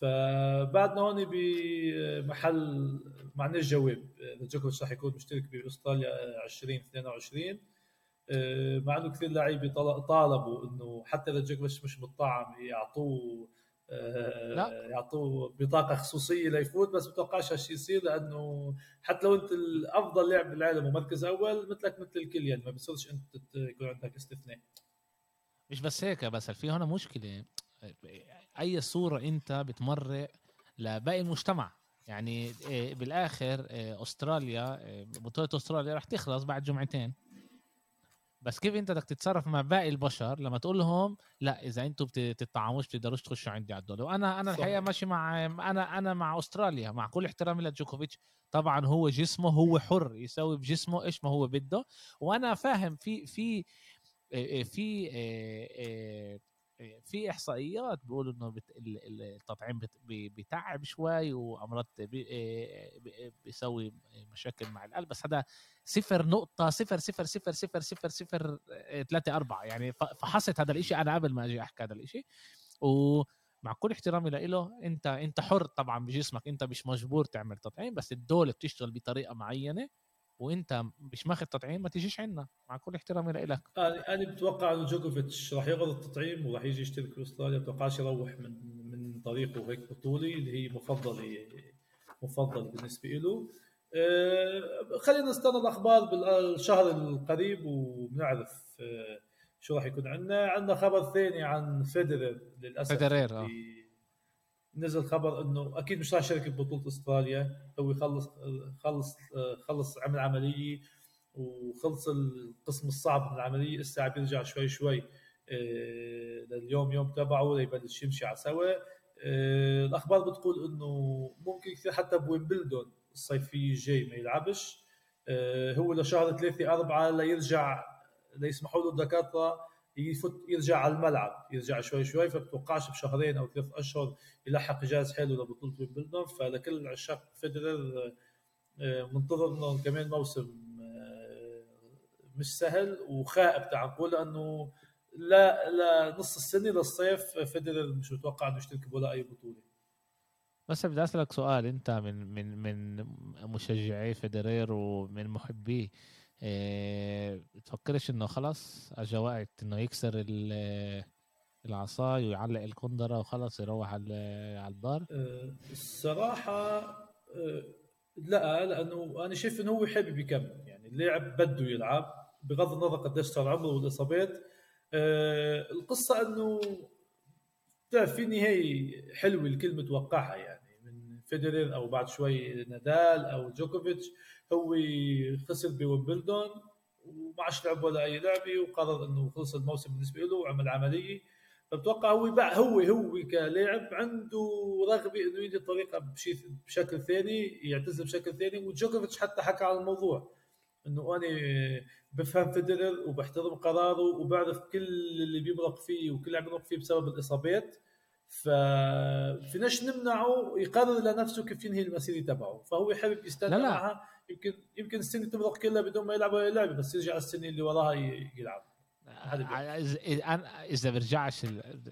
فبعدنا هون بمحل معناش جواب. جوكوفيتش رح يكون مشترك بأستراليا 2022 آه، مع إنه كثير لعيبة طالبوا إنه حتى إذا جوكوفيتش مش مطعم يعطوه آه،. يعطوه بطاقة خصوصية ليفوت بس بتوقعش هالشيء يصير لأنه حتى لو أنت الافضل لاعب بالعالم ومركز أول مثلك مثل الكل يعني ما بيصيرش أنت يكون عندك استثناء. مش بس هيك بس في هنا مشكلة. أي صورة أنت بتمرق لباقي المجتمع. يعني آه، بالآخر آه، أستراليا آه، بطولة أستراليا رح تخلص بعد جمعتين. بس كيف أنت بدك تتصرف مع باقي البشر لما تقول لهم لا إذا أنتم بتطعموش بتقدروش تخشوا عندي على الدولة. وأنا أنا الحقيقة ماشي مع أنا أنا مع أستراليا مع كل احترامي لجوكوفيتش. طبعا هو جسمه هو حر يسوي بجسمه إيش ما هو بده. وأنا فاهم في في في في إحصائيات بيقولوا إنه. التطعيم بيتعب شوي وأمراض بي... بيسوي مشاكل مع القلب بس هذا صفر نقطة صفر صفر صفر صفر صفر صفر ثلاثة أربعة يعني فحصت هذا الإشي أنا قبل ما أجي أحكي هذا الإشي و مع كل احترامي له أنت أنت حر طبعا بجسمك أنت مش مجبور تعمل تطعيم بس الدولة بتشتغل بطريقة معينة وانت مش ماخذ تطعيم ما تجيش عندنا. مع كل احترامي لك. أنا أنا بتوقع إنه جوكوفيتش راح ياخذ التطعيم وراح يجي يشترك في أستراليا. بتوقعش يروح من من طريقه هيك بطولي اللي هي مفضله مفضل بالنسبة له أه خلينا نستنى الأخبار بالشهر القريب وبنعرف أه شو راح يكون عندنا. عندنا خبر ثاني عن فيدرر للأسف. فيدرر آه نزل خبر إنه أكيد مش راح يشارك ببطولة أستراليا هو خلص خلص خلص عمل عملية وخلص القسم الصعب من العملية لسه عم يرجع شوي شوي آه، لليوم يوم تبعه ليبلش يمشي على سوا. آه، الأخبار بتقول إنه ممكن كثير حتى بويمبلدون الصيفية الجاي ما يلعبش. آه، هو لشهر ثلاثة أربعة ليرجع ليسمحوا له الدكاترة يفوت يرجع على الملعب يرجع شوي شوي فبتوقعش بشهرين أو ثلاث أشهر يلحق جهاز حلو لبطولة ويمبلدون. فلكل عشاق فيدرر آه، منتظر إنه كمان موسم آه، مش سهل. وخائب تعال نقول لأنه لا لا نص السنة للصيف فيدرر مش متوقع إنه يشترك بولا أي بطولة. بس بدي أسألك سؤال. أنت من من من مشجعي فيدرير ومن محبيه إيه بتفكرش انه خلص اجى وقت انه يكسر العصاي ويعلق الكندرة وخلص يروح على الدار أه، الصراحة أه، لا لأنه أنا شايف إنه هو حابب يكمل. يعني اللاعب بده يلعب بغض النظر قديش صار عمره والاصابات أه، القصة إنه في نهاية حلوة الكل متوقعها يعني. فيدرر أو بعد شوي نادال أو جوكوفيتش هو خسر بويمبلدون وما عادش لعب ولا أي لعبة وقرر إنه خلص الموسم بالنسبة له وعمل عملية. فبتوقع هو هو هو كلاعب عنده رغبة إنه يجي طريقه بشيء بشكل ثاني يعتزل بشكل ثاني. وجوكوفيتش حتى حكى على الموضوع إنه أنا بفهم فيدرر وبحترم قراره وبعرف كل اللي بيمرق فيه وكل اللي عم فيه بسبب الإصابات. ففيناش نمنعه يقرر لنفسه كيف ينهي المسيره تبعه فهو حابب يستنى لا لا. معها. يمكن يمكن السنة تمرق كلها بدون ما يلعب ولا لعبه بس يرجع السنة اللي وراها يلعب. اذا برجعش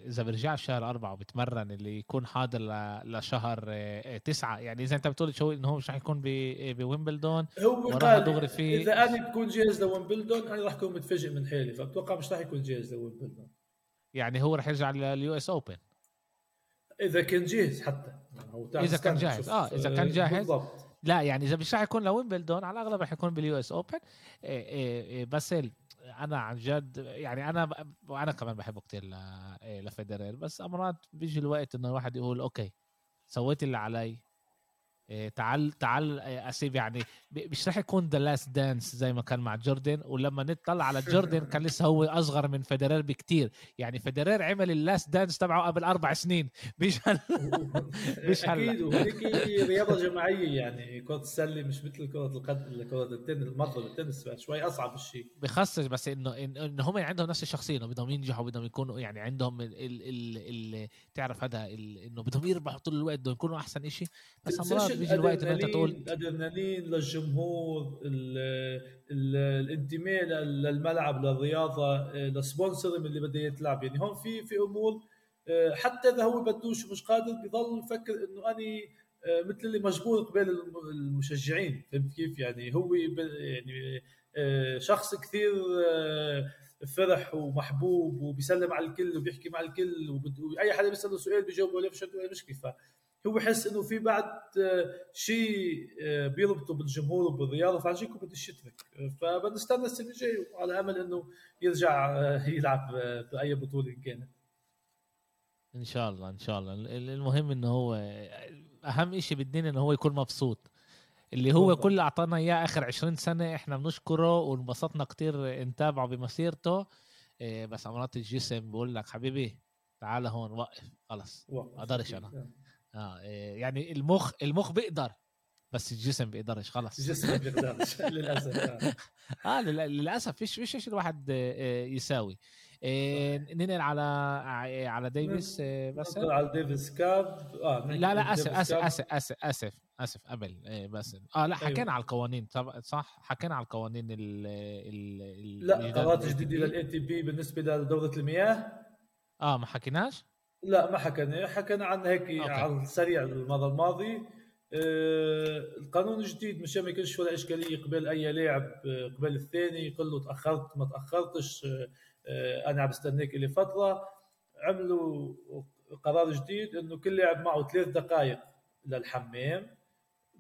إذا برجعش شهر أربعة وبتمرن اللي يكون حاضر لشهر آه، تسعة. يعني إذا أنت بتقول شو إنه هو مش رح يكون بويمبلدون هو قال دغري في اذا أنا بكون جاهز لويمبلدون أنا رح أكون متفاجئ من حالي فبتوقع مش رح يكون جاهز لويمبلدون. يعني هو رح يرجع لل US Open. إذا كان جاهز حتى. إذا كان جاهز. آه إذا كان جاهز. بالضبط. لا يعني إذا مش راح يكون لويمبلدون على الأغلب راح يكون بال US Open إيه، إيه، إيه، بس أنا عن جد يعني أنا وأنا كمان بحبه كثير لفيدرير. بس أمرات بيجي الوقت إنه الواحد يقول okay سويت اللي علي. إيه، تعال تعال إيه، أسيب يعني. مش رح يكون the last dance زي ما كان مع جوردن ولما نطلع على جوردن كان لسه هو أصغر من فيدرير بكتير. يعني فيدرير عمل ال last dance تبعه قبل أربع سنين. مش هلا مش هلا. أكيد وهيك رياضة جماعية يعني. كرة السلة مش مثل كرة القدم كرة التنس المضرب التنس شوي أصعب الشيء بخصص بس إنه انه هم عندهم نفس الشخصية إنه بدهم ينجحوا بدهم يكونوا يعني عندهم ال ال ال تعرف هذا إنه بدهم يربحوا طول الوقت بدهم يكونوا أحسن شيء بس بيجي الوقت ان أنت تقول الأدرينالين للجمهور الانتماء للملعب للرياضة السبونسر اللي بده يتلعب. يعني هون في في أمور آه، حتى إذا هو بدوش ومش قادر بضل يفكر إنه أني آه، مثل اللي مجبور قبال المشجعين. فهمت كيف؟ يعني هو يعني آه، شخص كثير فرح ومحبوب وبيسلم على الكل وبيحكي مع الكل وأي حدا بيسأله سؤال بيجاوبه ولا فيش مشكله هو بحس إنه في بعد آه، شيء آه، بيربطه بالجمهور وبالرياضة فعشان بده يترك. فبنستنى السنة الجاية على أمل إنه يرجع آه، يلعب باي بطولة كانت إن شاء الله إن شاء الله. المهم إنه هو أهم شيء بالدنيا إنه هو يكون مبسوط. اللي هو كل اللي أعطانا إياه آخر 20 سنة إحنا بنشكره وانبسطنا كتير نتابعه بمسيرته. بس أمرات الجسم بقول لك حبيبي تعال هون وقف خلص. ما أقدرش أنا. آه إيه، يعني المخ المخ بيقدر بس الجسم بيقدرش خلص الجسم بيقدرش للأسف آه, آه للأسف فيش فيش شيء الواحد يساوي. إيه ننقل على على Davis بس. على Davis Cup. آه لا لا آسف آسف آسف آسف آسف آسف قبل إيه بس. آه لا حكينا أيوه. على القوانين. صح حكينا على القوانين ال ال لا قرارات جديدة لل A TP بالنسبة لدوره المياه. آه ما حكيناش؟ لا ما حكينا. حكينا عنها هيك okay. على السريع المره الماضي. آه، القانون الجديد مشان ما يكونش ولا إشكالية قبل أي لاعب آه، قبل الثاني. يقول له تأخرت ما تأخرتش آه، آه، أنا عم بستناك لي فترة. عملوا قرار جديد إنه كل لاعب معه ثلاث دقائق للحمام.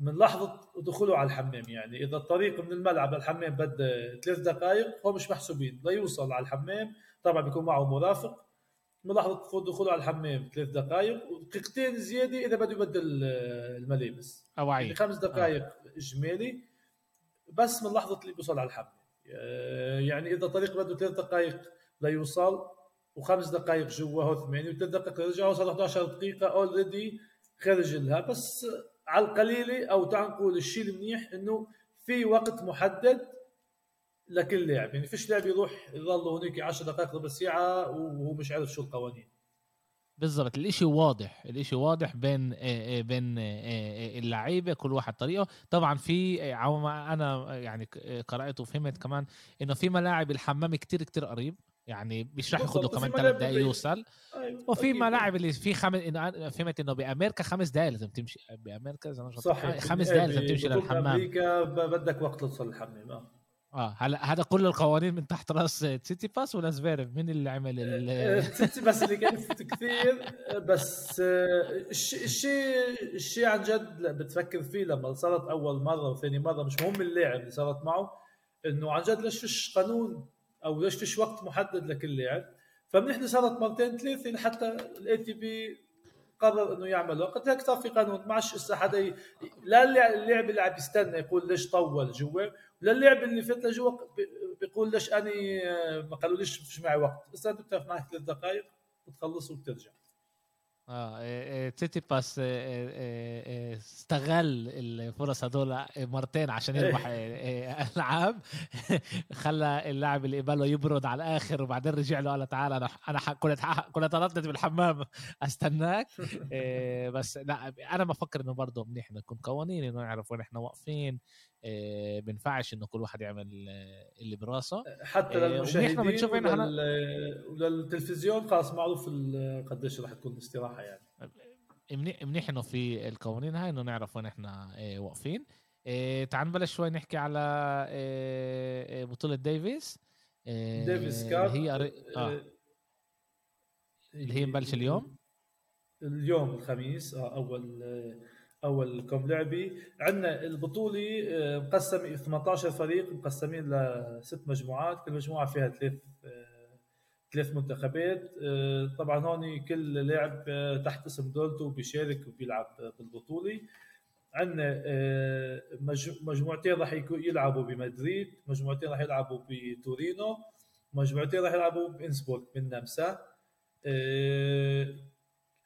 من لحظة دخوله على الحمام يعني. إذا الطريق من الملعب للحمام بده ثلاث دقائق هو مش محسوبين. ليوصل على الحمام طبعا بيكون معه مرافق. من لحظه دخوله على الحمام ثلاث دقائق ودقيقتين زيادة إذا بده يبدل آه، الملابس. اوعي يعني خمس دقائق إجمالي بس من لحظة اللي بيوصل على الحمام آه، يعني إذا طريق بده ثلاث دقائق ليوصل وخمس دقائق جوا هو ثمانية وثلاث دقائق يرجع وصل 11 دقيقة اوريدي خارج لها بس على القليلة أو تعال نقول الشيء المنيح إنه في وقت محدد لكل لاعب. يعني فيش لاعب يروح يضل هناك 10 دقائق ربع ساعة وهو مش عارف شو القوانين. بالضبط. الإشي واضح. الإشي واضح بين آه، آه، بين آه، اللعيبة كل واحد طريقة. طبعا في أنا يعني قرأت وفهمت كمان إنه في ملاعب الحمام كتير كتير قريب. يعني مش رح ياخذوا وفي كمان ثلاث دقائق. يوصل. أيوة، وفي. ملاعب اللي في خمس إنه فهمت إنه بأمريكا خمس دقائق لازم تمشي. بأمريكا إذا. صحيح. خمس دقائق لازم تمشي بطولة للحمام. أمريكا بدك وقت توصل الحمام. آه. آه هلا هذا كل القوانين من تحت رأس تسيتسيباس ولا زفيرف مين اللي عمل ال- تسيتسيباس اللي كان يفوت كثير بس آه، الشيء الشيء الشيء عن جد بتفكر فيه لما صارت أول مرة وثاني مرة مش مهم اللاعب اللي صارت معه إنه عن جد ليش فيش قانون أو ليش فيش وقت محدد لكل لاعب؟ فمنحن صارت مرتين ثلاثة لحتى ال ATP قرر إنه يعمل وقت هيك صار في قانون ما عادش هسه حدا. لا اللاعب اللي عم يستنى يقول ليش طول جوا اللاعب اللي فات لجوا بيقول ليش اني ما قالوليش فيش معي وقت. بس انت بتعرف معك ثلاث دقائق بتخلص وبترجع آه إيه، إيه، تسيتسيباس إيه، استغل الفرص هدول مرتين عشان يربح العاب. خلى اللاعب اللي قبله يبرد على الآخر وبعدين رجع له قال تعال أنا أنا كنت كنت أتردد بالحمام أستناك. بس لا أنا بفكر إنه برضه منيح إنه يكون قوانين إنه نعرف وين إحنا واقفين. إيه، بينفعش انه كل واحد يعمل آه، اللي براسه. حتى للمشاهدين ونحن بنشوف ولل... وللتلفزيون خلاص معروف قديش راح تكون الاستراحه يعني. منيح انه في القوانين هاي إنه نعرف وين إحنا واقفين. تعال نبلش شوي نحكي على بطولة ديفيس ديفيس cup هي قري- آه اللي هي مبلش اليوم. اليوم الخميس آه، أول اول كم لعبه عندنا البطوله آه، مقسمه 18 فريق مقسمين لست مجموعات. كل مجموعة فيها ثلاث آه، ثلاث منتخبات. آه، طبعا هون كل لاعب تحت اسم دولته بيشارك وبيلعب بالبطوله عندنا مج- مجموعتين راح يلعبوا بمدريد مجموعتين راح يلعبوا بتورينو مجموعتين راح يلعبوا بإنسبورغ بالنمسا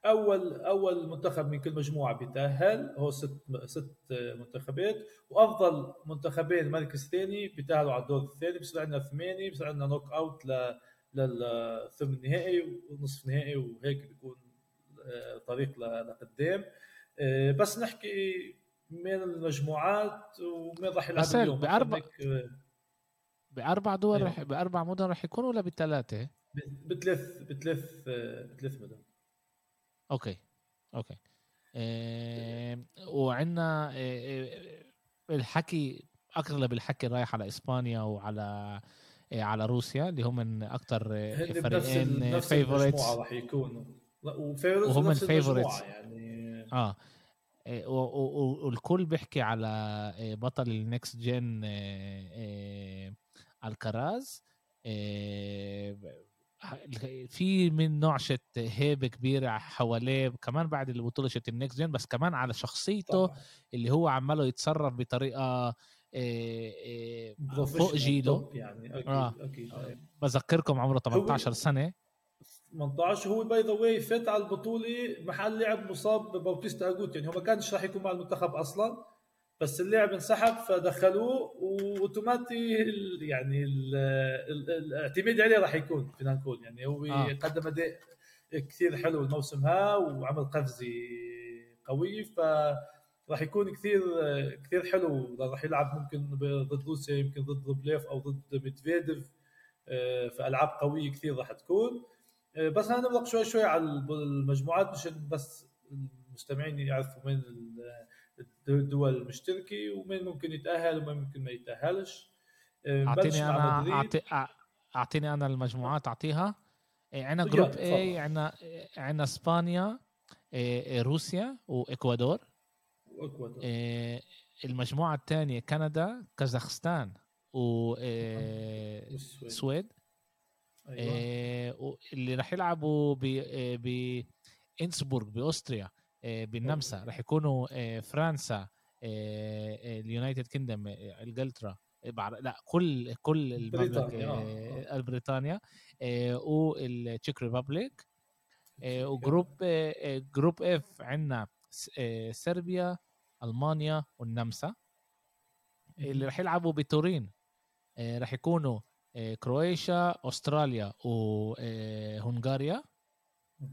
أول أول منتخب من كل مجموعة بيتأهل هو ست ست منتخبات وأفضل منتخبين مركز ثاني بيتأهلوا على الدور الثاني بصير عندنا ثمانية بصير عندنا knockout ل للثمن النهائي ونصف نهائي وهيك بيكون آه، طريق لقدام. آه، بس نحكي من المجموعات ومين راح يلعب اليوم بأربع- هيك، آه، بأربع دول أيوة. رح بأربع مدن رح يكونوا ولا بثلاثة؟ بثلاث بثلاث بثلاث مدن. أوكي أوكي. إيه وعندنا إيه إيه الحكي أغلب الحكي رايح على إسبانيا وعلى إيه على روسيا اللي هم من أكثر فريقين المجموعة راح يكونوا. وهم ال favorites. يعني. آه. والكل بيحكي على بطل ال next إيه، ألكاراز في من نوع شت hype كبيرة حواليه كمان بعد البطولة شت ال next gen بس كمان على شخصيته طبعاً. اللي هو عماله يتصرف بطريقة إيه، إيه، فوق جيله يعني أكيد آه. أكيد بذكركم عمره 18 سنة 18 هو by the way فات على البطولة محل لاعب مصاب بباوتيستا أجوت يعني هو ما كانش راح يكون مع المنتخب أصلا بس اللاعب انسحب فدخلوه و automatically يعني ال- ال- الاعتماد عليه راح يكون فينا نقول يعني هو آه. قدم أداء كثير حلو الموسم ها وعمل قفزه قويه ف راح يكون كثير كثير حلو. راح يلعب ممكن ضد روسيا يمكن ضد روبليف أو ضد ميدفيديف. آه، في العاب قوية كثير راح تكون. بس أنا نبلغ شوي شوي على المجموعات مشان بس المستمعين يعرفوا وين الدول المشتركه ومين ممكن يتأهل ومين ممكن ما يتأهلش. أعطيني أنا أعطيني أنا المجموعات أعطيها. عندنا group A عندنا عندنا إسبانيا روسيا وإكوادور. وإكوادور. المجموعة الثانية كندا كازاخستان والسويد. أيوة. اللي راح يلعبوا ب ب إنسبورغ بأوستريا. بالنمسا راح يكونوا فرنسا ال United Kingdom انجلترا لا كل كل المملكة بريطانيا والتشيك ريبابليك و group group F عندنا صربيا ألمانيا والنمسا اللي راح يلعبوا بتورين راح يكونوا كرواتيا أستراليا وهنغاريا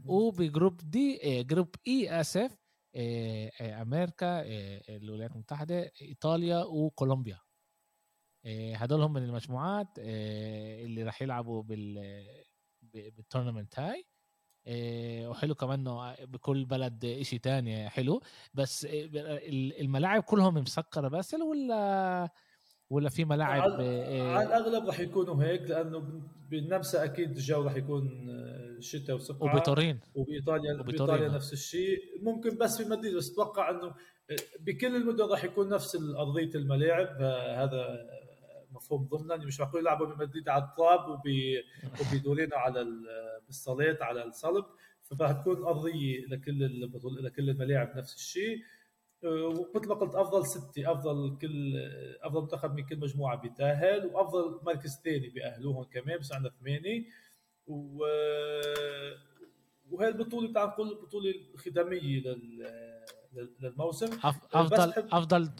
وب group D group E آسف أمريكا الولايات المتحدة إيطاليا وكولومبيا. هدول هم من المجموعات اللي راح يلعبوا بال بالتورنمنت هاي. وحلو كمان إنه بكل بلد إشي تاني حلو. بس الملاعب كلهم مسكرة بس ولا ولا في ملاعب على, على الأغلب راح يكونوا هيك لأنه بالنمسا أكيد الجو راح يكون شتاء وسقعة. وبتورين وبايطاليا بإيطاليا نفس الشيء. ممكن بس في مدريد بس أتوقع إنه بكل المدن راح يكون نفس أرضية الملاعب. هذا مفهوم ضمنا. مش معقول يلعبوا بمدريد على التراب وبدورينا على بالصالات على الصلب. فهتكون أرضية لكل لكل الملاعب نفس الشيء. ومثل ما قلت أفضل ستة أفضل كل أفضل منتخب من كل مجموعة بيتأهل وأفضل مركز ثاني بيأهلوهم كمان بس عندنا ثمانية. و وهي البطولة تعال نقول البطولة الختاميه للموسم. أفضل أفضل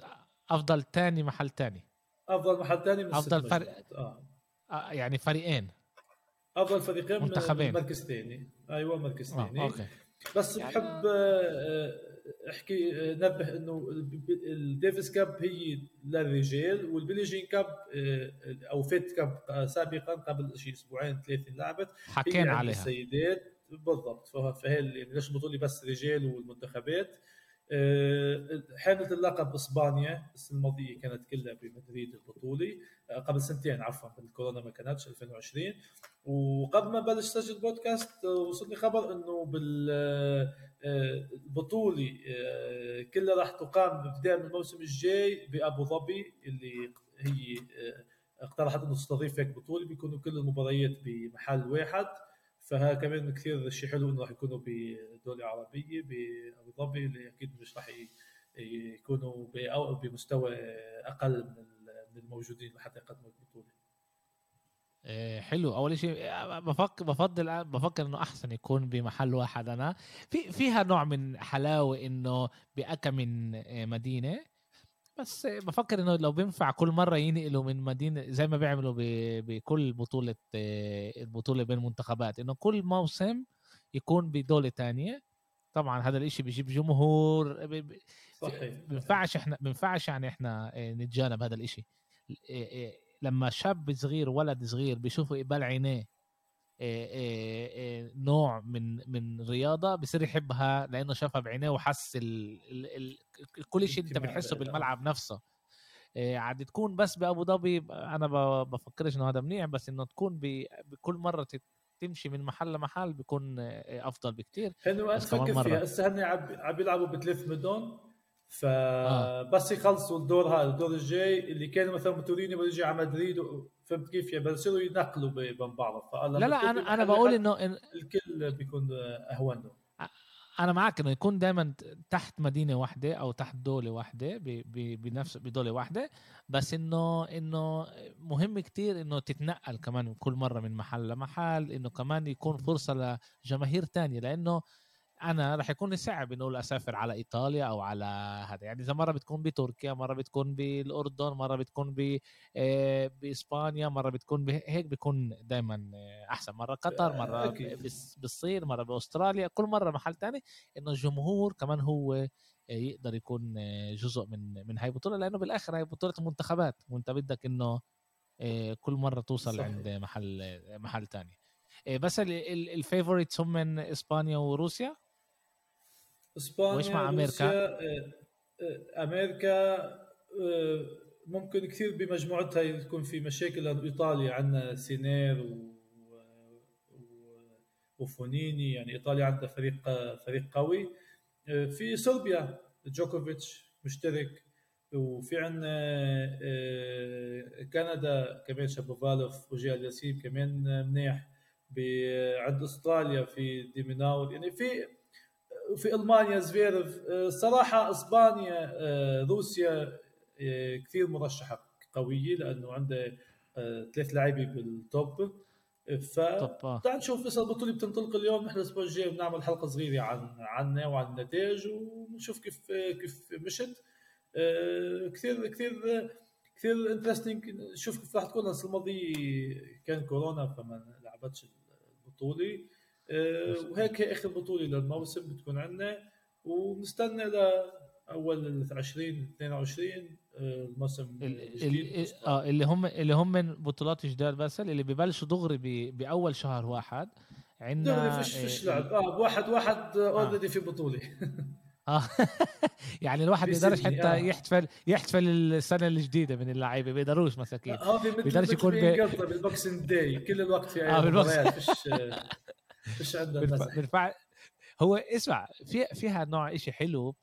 أفضل ثاني محل ثاني أفضل محل ثاني من أفضل فريق. آه. آه. يعني فريقين. أفضل فريقين منتخبين. مركز ثاني. أيوه مركز ثاني. آه. أوكي. بس يعني... بحب احكي نبه إنه الديفيس cup هي للرجال والبيلي جين cup أو فيد cup سابقا قبل شيء أسبوعين ثلاثة لعبت. حكينا عليها. السيدات بالضبط. فهي ليش بطولة بس رجال والمنتخبات. حاملة اللقب اسبانيا السنة الماضية كانت كلها بمدريد البطوله قبل سنتين عفوا بالكورونا ما كانتش 2020 وقبل ما بلش سجل بودكاست وصلني خبر إنه بالبطوله كلها راح تقام ابتداء من الموسم الجاي بأبو ظبي اللي هي اقترحت إنه تستضيف هيك بطوله بيكونوا كل المباريات بمحل واحد. فها كمان كثير شيء حلو إنه راح يكونوا بدولة عربية بابو ظبي اللي أكيد مش راح يكونوا بمستوى أقل من الموجودين لحتى يقدموا البطولة. حلو. أول شيء بفكر بفضل بفكر إنه أحسن يكون بمحل واحد أنا. في فيها نوع من حلاوة إنه بأكا من مدينة. بس بفكر إنه لو بينفع كل مرة ينقلوا من مدينة زي ما بيعملوا بكل بطولة البطولة بين المنتخبات إنه كل موسم يكون بدولة تانية. طبعا هذا الإشي بيجيب جمهور صحيح. بينفعش إحنا بينفعش يعني إحنا نتجانب هذا الإشي. لما شاب صغير ولد صغير بيشوفوا قبال عينيه نوع من من رياضة بصير يحبها لأنه شافها بعينيه وحس ال ال ال كل شيء أنت بتحسه بالملعب نفسه. عاد تكون بس بأبو ظبي أنا بفكرش إنه هذا منيح بس إنه تكون بكل مرة تمشي من محل لمحل بيكون أفضل بكتير. حلو تفكر فيها هسه هن عم يلعبوا بثلاث مدن فبس آه. يخلصوا الدور هذا الدور الجاي اللي كانوا مثلا متوريني بده على مدريد فهمت كيف يعني؟ بصيروا ينقلوا بين بعض. لا لا أنا أنا بقول إنه الكل بيكون أهون. له أنا معك إنه يكون دائما تحت مدينة واحدة أو تحت دولة واحدة بنفس بدولة واحدة. بس انه إنه مهم كتير إنه تتنقل كمان كل مرة من محل لمحل إنه كمان يكون فرصة لجماهير تانية. لأنه أنا راح يكون صعب إنه أسافر على إيطاليا أو على هذا. يعني إذا مرة بتكون بتركيا مرة بتكون بالأردن مرة بتكون ب آه، بإسبانيا مرة بتكون هيك بيكون دائما آه، أحسن. مرة قطر مرة بالصين مرة بأستراليا. كل مرة محل تاني إنه الجمهور كمان هو آه، يقدر يكون جزء من من هاي البطوله لأنه بالآخر هاي بطولة المنتخبات. وأنت بدك إنه كل مرة توصل صحيح. عند محل محل تاني. بس ال favorites هم من إسبانيا وروسيا اسبانيا وإيش مع أمريكا؟ روسيا أمريكا ممكن كثير بمجموعتها يكون في مشاكل. لأنه إيطاليا عندنا سينير و... وفونيني يعني إيطاليا عندها فريق فريق قوي. في صربيا جوكوفيتش مشترك. وفي عندنا كندا كمان شابوفالوف وأوجي الياسيم كمان منيح. عند أستراليا في ديميناور يعني في في ألمانيا زفيريف صراحة إسبانيا آه، روسيا آه، كثير مرشحة قوية لأنه عنده ثلاث لاعبين بال top ف تعال نشوف بس البطولة بتنطلق اليوم. نحن الأسبوع الجاي بنعمل حلقة صغيرة عن عنا وعن النتائج ونشوف كيف كيف مشت. آه، كثير كثير كثير interesting شوف كيف راح تكون. السنة الماضيه كان كورونا فما لعبتش البطولة. آه، وهيك هي آخر بطولة للموسم بتكون عندنا وبنستنى لاول 20 22 الموسم الجديد. آه اللي هم اللي هم من بطولات جداد بس اللي ببلشوا دغري بأول شهر واحد عندنا دغري فيش فيش لعب. آه بواحد واحد already آه. في بطولة. آه. يعني الواحد ما بيقدرش حتى آه. يحتفل يحتفل السنة الجديدة من اللعيبة بيقدروش مساكين. آه في بيقدرش يكون بي... بال Boxing Day. كل الوقت في آه بال Boxing فيش فيش عندنا هو اسمع في فيها نوع شيء حلو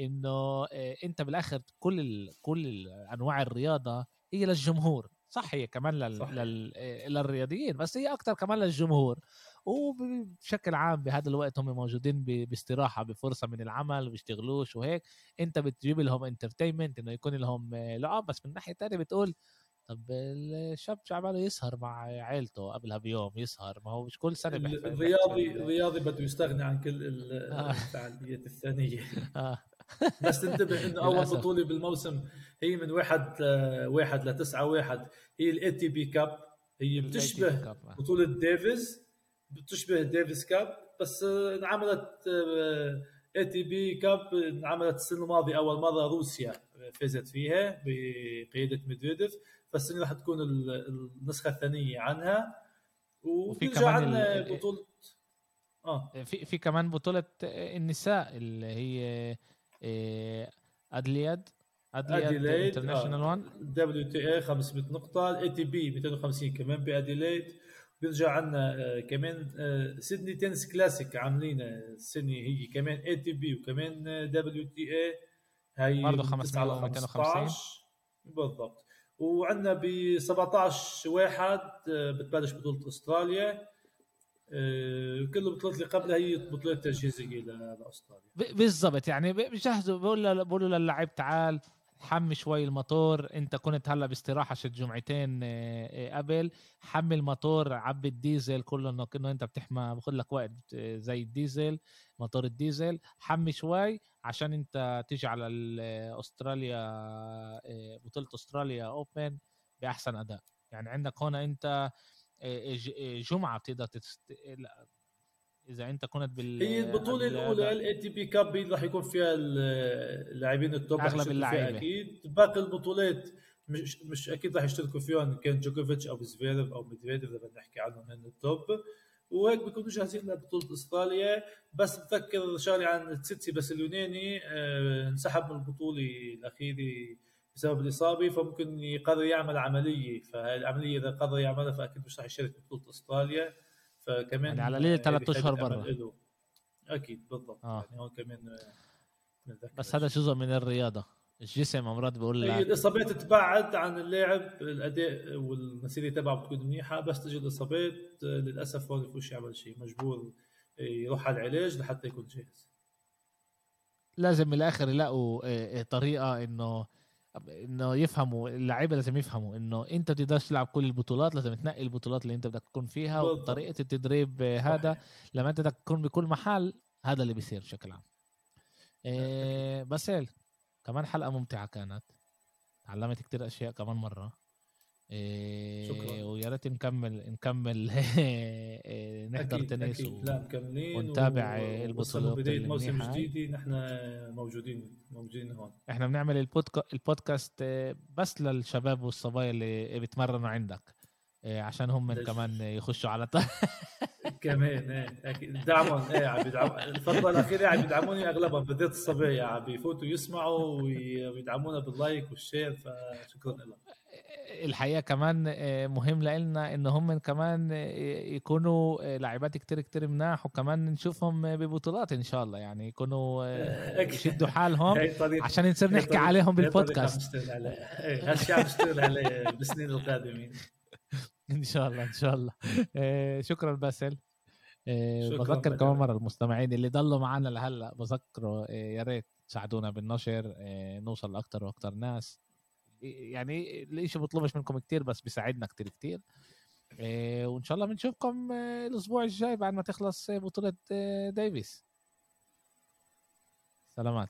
إنه آه، أنت بالآخر كل ال... كل أنواع الرياضة هي للجمهور. صح هي كمان لل... صح. لل... آه، للرياضيين بس هي أكثر كمان للجمهور. وبشكل عام بهذا الوقت هم موجودين باستراحة بفرصة من العمل وبيشتغلوش وهيك. أنت بتجيب لهم انترتينمنت إنه يكون لهم لعب بس من الناحيه الثانية بتقول طب الشاب شو عماله يسهر مع عيلته قبلها بيوم يسهر. ما هو مش كل سنة الرياضي الرياضي بده يستغني عن كل آه. الفعاليات الثانية. آه. بس تنتبه إنه أول بطولة بالموسم هي من واحد واحد لتسعة واحد. هي ال ATP Cup هي بتشبه بطولة ديفيز بتشبه Davis Cup بس انعملت ATP Cup انعملت السنة الماضية أول مرة روسيا. فازت فيها بقيادة ميدفيديف فالسنة راح تكون النسخة الثانية عنها. وفي كمان بطوله آه. في في كمان بطولة النساء اللي هي Adelaide Adelaide International 1 WTA 500 نقطة ال ATP 250 كمان ب Adelaide بيرجع عندنا آه، كمان آه، Sydney Tennis Classic عاملين السنة هي كمان ATP وكمان WTA هي برضه 500 250 بالضبط. وعندنا ب 17 واحد آه، بتبلش بطولة أستراليا. كل البطولات اللي قبلها هي بطولات تجهيزيه لاستراليا بالضبط. يعني بجهزوا بقولوا للاعب تعال حمي شوي الموتور انت كنت هلا باستراحة شي جمعتين آه، آه، قبل. حمي الموتور عبي الديزل كله انه كانه انت بتحمى باخذ لك وقت آه، زي الديزل موتور الديزل. حمي شوي عشان انت تيجي على أستراليا بطولة أستراليا Open بأحسن أداء. يعني عندك هون انت جمعة بتقدر. إذا أنت كنت بال هي البطولة الأولى ال A TP Cup راح يكون فيها اللاعبين ال top أغلب اللاعبين. أكيد. باقي البطولات مش مش أكيد راح يشتركوا فيهم كان جوكوفيتش أو زفيرف أو ميدفيديف إذا بدنا نحكي عنهم من ال top. وهيك بيكونوا جاهزين لبطولة إستراليا. بس بفكر شغله عن تسيتسي بس اليوناني آه انسحب من البطولة الأخيرة بسبب الإصابة فممكن يقرر يعمل عملية. فهي العملية إذا قرر يعملها فأكيد مش راح يشارك ببطوله إستراليا. فكمان يعني على ليله ثلاث أشهر برا. أكيد بالضبط. آه. يعني هون كمان بس هذا جزء من الرياضة. الجسم أمراض بقول لك. الإصابات تبعد عن اللاعب الأداء والمسيرة تبعه بتكون منيحة بس تجي الإصابات للأسف هون فيش يعمل شيء. مجبور يروح على العلاج لحتى يكون جاهز. لازم من الآخر يلاقوا آه، آه، طريقة إنه إنه يفهموا اللعيبة لازم يفهموا إنه أنت بتقدرش تلعب كل البطولات لازم تنقي البطولات اللي أنت بدك تكون فيها وطريقة التدريب هذا لما أنت بدك تكون بكل محل هذا اللي بيصير بشكل عام. إيه بس كمان حلقة ممتعة كانت. تعلمت كتير أشياء كمان مرة. إيه ويا ريت نكمل نكمل. إيه نحضر تنس و... لا مكملين ونتابع و... البطولات بداية موسم جديد نحن موجودين موجودين هون. إحنا بنعمل البودكا... البودكاست آه، بس للشباب والصبايا اللي بيتمرنوا عندك عشان هم كمان يخشوا على كمان إيه أكيد. دعمهم إيه عم يدعم الفترة الأخيرة عم يدعموني اغلبهم بديت الصبح عم بيفوتوا يسمعوا ويدعمونا بال like وال share فشكرا لهم الحقيقة كمان آه، مهم لنا إن هم كمان آه، يكونوا آه، لاعبات كتير كتير مناح وكمان نشوفهم ببطولات إن شاء الله. يعني يكونوا يشدوا حالهم عشان نصير نحكي عليهم بالبودكاست. هالشيء عم نشتغل عليه بالسنين القادمه إن شاء الله إن شاء الله. شكرا باسل. بذكر كمان مرة المستمعين اللي ضلوا معنا لهلأ بذكروا يا ريت تساعدونا بالنشر نوصل لاكثر وأكثر ناس. يعني الاشي بطلبش منكم كتير بس بيساعدنا كتير كتير. آه، وإن شاء الله بنشوفكم آه، الأسبوع الجاي بعد ما تخلص آه، بطولة ديفيس. سلامات.